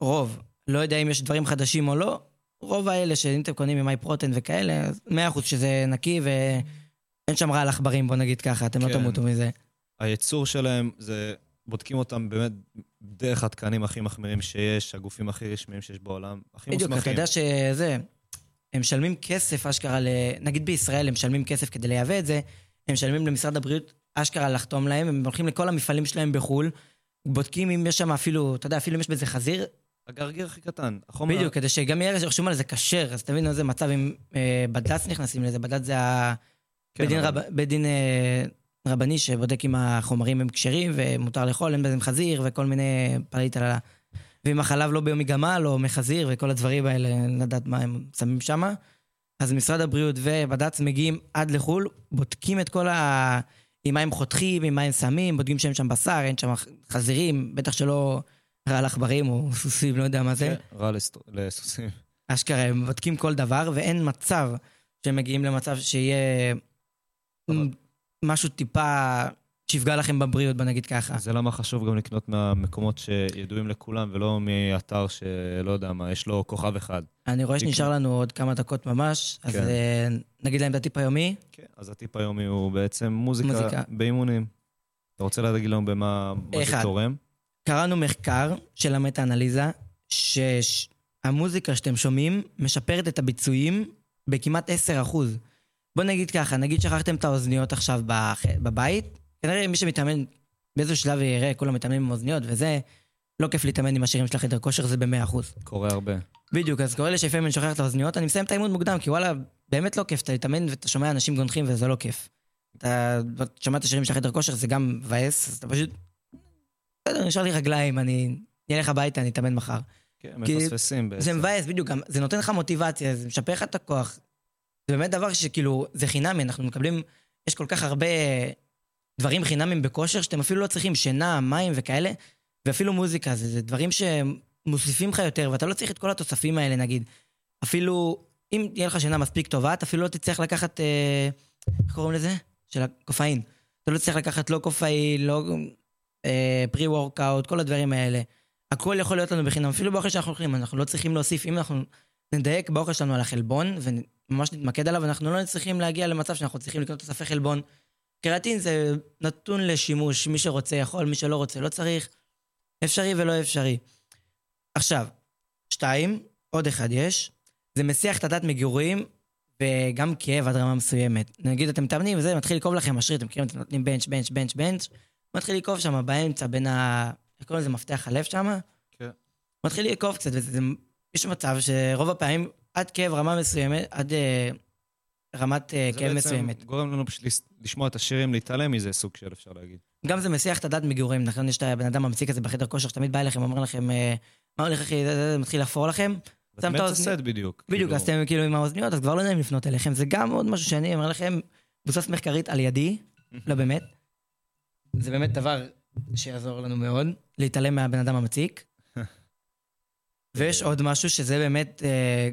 רוב, לא יודע אם יש דברים חדשים או לא, רוב האלה שאם אתם קונים עם פרוטן וכאלה, אז 100% שזה נקי ואין שם רעל עכברים, בוא נגיד ככה, אתם לא כן. תמותו מזה. הייצור שלהם זה... בודקים אותם באמת דרך התקנים הכי מחמירים שיש, הגופים הכי רשמיים שיש בעולם, הכי בדיוק, מוסמכים. אתה יודע שזה, הם משלמים כסף אשכרה, ל... נגיד בישראל הם משלמים כסף כדי לייבא את זה, הם משלמים למשרד הבריאות אשכרה לחתום להם, הם הולכים לכל המפעלים שלהם בחו"ל, בודקים אם יש שם אפילו, אתה יודע, אפילו אם יש בזה חזיר, הגרגיר הכי קטן. החומר... בדיוק, כדי שגם יהיה רשום על זה כשר, אז תבין איזה מצב אם אה, בד"ץ נכנסים לזה, בד"ץ זה ה... כן, בית דין, רב... בית דין אה, רבני שבודק אם החומרים הם כשרים ומותר לאכול, אין בהם חזיר וכל מיני פליט על ה... ואם החלב לא ביומי גמל או מחזיר וכל הדברים האלה, לדעת מה הם שמים שם. אז משרד הבריאות ובד"ץ מגיעים עד לחו"ל, בודקים את כל ה... עם מה הם חותכים, עם מה הם שמים, בודקים שאין שם בשר, אין שם חזירים, בטח שלא רעל עכברים או סוסים, לא יודע מה זה. כן, רע לסוסים. אשכרה, הם בודקים כל דבר, ואין מצב שהם מגיעים למצב שיהיה משהו טיפה שיפגע לכם בבריאות, בוא נגיד ככה. זה למה חשוב גם לקנות מהמקומות שידועים לכולם, ולא מאתר שלא יודע מה, יש לו כוכב אחד. אני רואה שנשאר לנו עוד כמה דקות ממש, אז כן. אה, נגיד להם את הטיפ היומי. כן, אז הטיפ היומי הוא בעצם מוזיקה. באימונים. אתה רוצה להגיד לנו במה. זה תורם? קראנו מחקר של המטה-אנליזה, שהמוזיקה שאתם שומעים משפרת את הביצועים בכמעט 10%. בוא נגיד ככה, נגיד שכחתם את האוזניות עכשיו. בבית, כנראה מי שמתאמן באיזשהו שלב יראה, כולם מתאמנים עם אוזניות, וזה לא כיף להתאמן עם השירים של החדר כושר, זה ב-100%. קורה הרבה. בדיוק, אז קורה לי שלפעמים אני שוכח את האוזניות, אני מסיים את האימון מוקדם, כי וואלה, באמת לא כיף, אתה להתאמן ואתה שומע אנשים גונחים וזה לא כיף. אתה שומע את השירים של החדר כושר, זה גם מבאס, אז אתה פשוט... בסדר, נשאר לי רגליים, אני אלך הביתה, אני אתאמן מחר. כן, מפספסים בעצם. זה מבאס, בדיוק, גם, זה נותן לך מוטיבציה, זה משפר לך את הכוח. זה באמת דבר שכאילו, זה חינמי, אנחנו מקבלים, יש כל כך הרבה דברים חינמים בכושר, שאתם אפילו לא צריכים שינה, מים וכאלה, ואפילו מוזיקה, זה, זה דברים שמוסיפים לך יותר, ואתה לא צריך את כל התוספים האלה, נגיד. אפילו, אם תהיה לך שינה מספיק טובה, אתה אפילו לא תצטרך לקחת, אה, איך קוראים לזה? של הקופאין. אתה לא צריך לקחת לא קופאין, לא pre-workout, כל הדברים האלה. הכל יכול להיות לנו בחינם, אפילו באוכל שאנחנו אוכלים, אנחנו לא צריכים להוסיף, אם אנחנו נדייק באוכל שלנו על החלבון, וממש נתמקד עליו, אנחנו לא צריכים להגיע למצב שאנחנו צריכים לקנות תוספי חלבון. קריאטין זה נתון לשימוש, מי שרוצה יכול, מי שלא רוצה לא צריך. אפשרי ולא אפשרי. עכשיו, שתיים, עוד אחד יש, זה מסיח את הדת מגירויים וגם כאב עד רמה מסוימת. נגיד אתם מתאמנים וזה, מתחיל לכאוב לכם השריר, אתם מכירים, אתם נותנים bench, bench, bench, bench, מתחיל לכאוב שם באמצע בין ה... איך קוראים לזה? מפתח הלב שם? כן. מתחיל לכאוב קצת, ויש מצב שרוב הפעמים עד כאב רמה מסוימת, עד אה, רמת אה, כאב מסוימת. זה בעצם גורם לנו פשוט לשמוע את השירים, להתעלם מזה, סוג של אפשר להגיד. גם זה מסיח את הדת מגירויים, נכון? יש את הבן אדם המציק הזה בחדר כושר, שתמיד בא אליכם, אומר לכם, אה, מה הולך אחי, זה מתחיל לחפור לכם. שם את האוזניות. בדיוק. בדיוק, כאילו- אז אתם כאילו עם האוזניות, אז כבר לא נעים לפנות אליכם. זה גם עוד משהו שאני אומר לכם, מבוסס מחקרית על ידי, לא באמת. זה באמת דבר שיעזור לנו מאוד, להתעלם מהבן אדם המציק. ויש עוד משהו שזה באמת אה,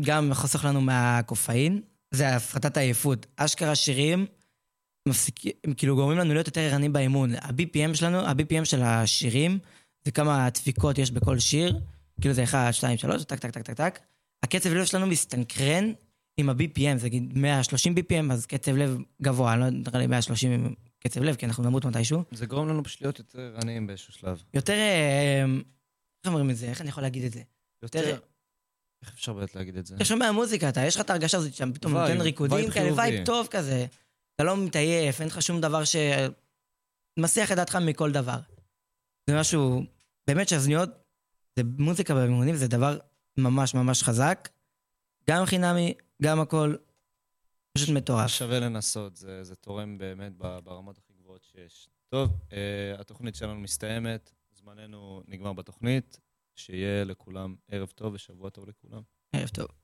גם חוסך לנו מהקופאין, זה הפחתת העייפות. אשכרה שירים מפסיקים, כאילו גורמים לנו להיות יותר ערניים באימון. ה-BPM שלנו, ה-BPM של השירים, זה כמה דפיקות יש בכל שיר, כאילו זה 1, 2, 3, טק, טק, טק, טק, טק. הקצב לב שלנו מסתנכרן עם ה-BPM, זה נגיד 130 BPM, אז קצב לב גבוה, לא נראה לי 130 קצב לב, כי אנחנו נמות מתישהו. זה גורם לנו פשוט להיות יותר ערניים באיזשהו שלב. יותר, אה, איך אומרים את זה? איך אני יכול להגיד את זה? יותר... איך אפשר באמת להגיד את זה? אתה שומע מוזיקה, אתה, יש לך את ההרגשה הזאת שאתה פתאום נותן ריקודים כאלה, וייב טוב כזה. אתה לא מתעייף, אין לך שום דבר ש... מסיח את דעתך מכל דבר. זה משהו, באמת שאזניות, זה מוזיקה באימונים, זה דבר ממש ממש חזק. גם חינמי, גם הכל, פשוט מטורף. שווה לנסות, זה, זה תורם באמת ברמות הכי גבוהות שיש. טוב, uh, התוכנית שלנו מסתיימת, זמננו נגמר בתוכנית, שיהיה לכולם ערב טוב ושבוע טוב לכולם. ערב טוב.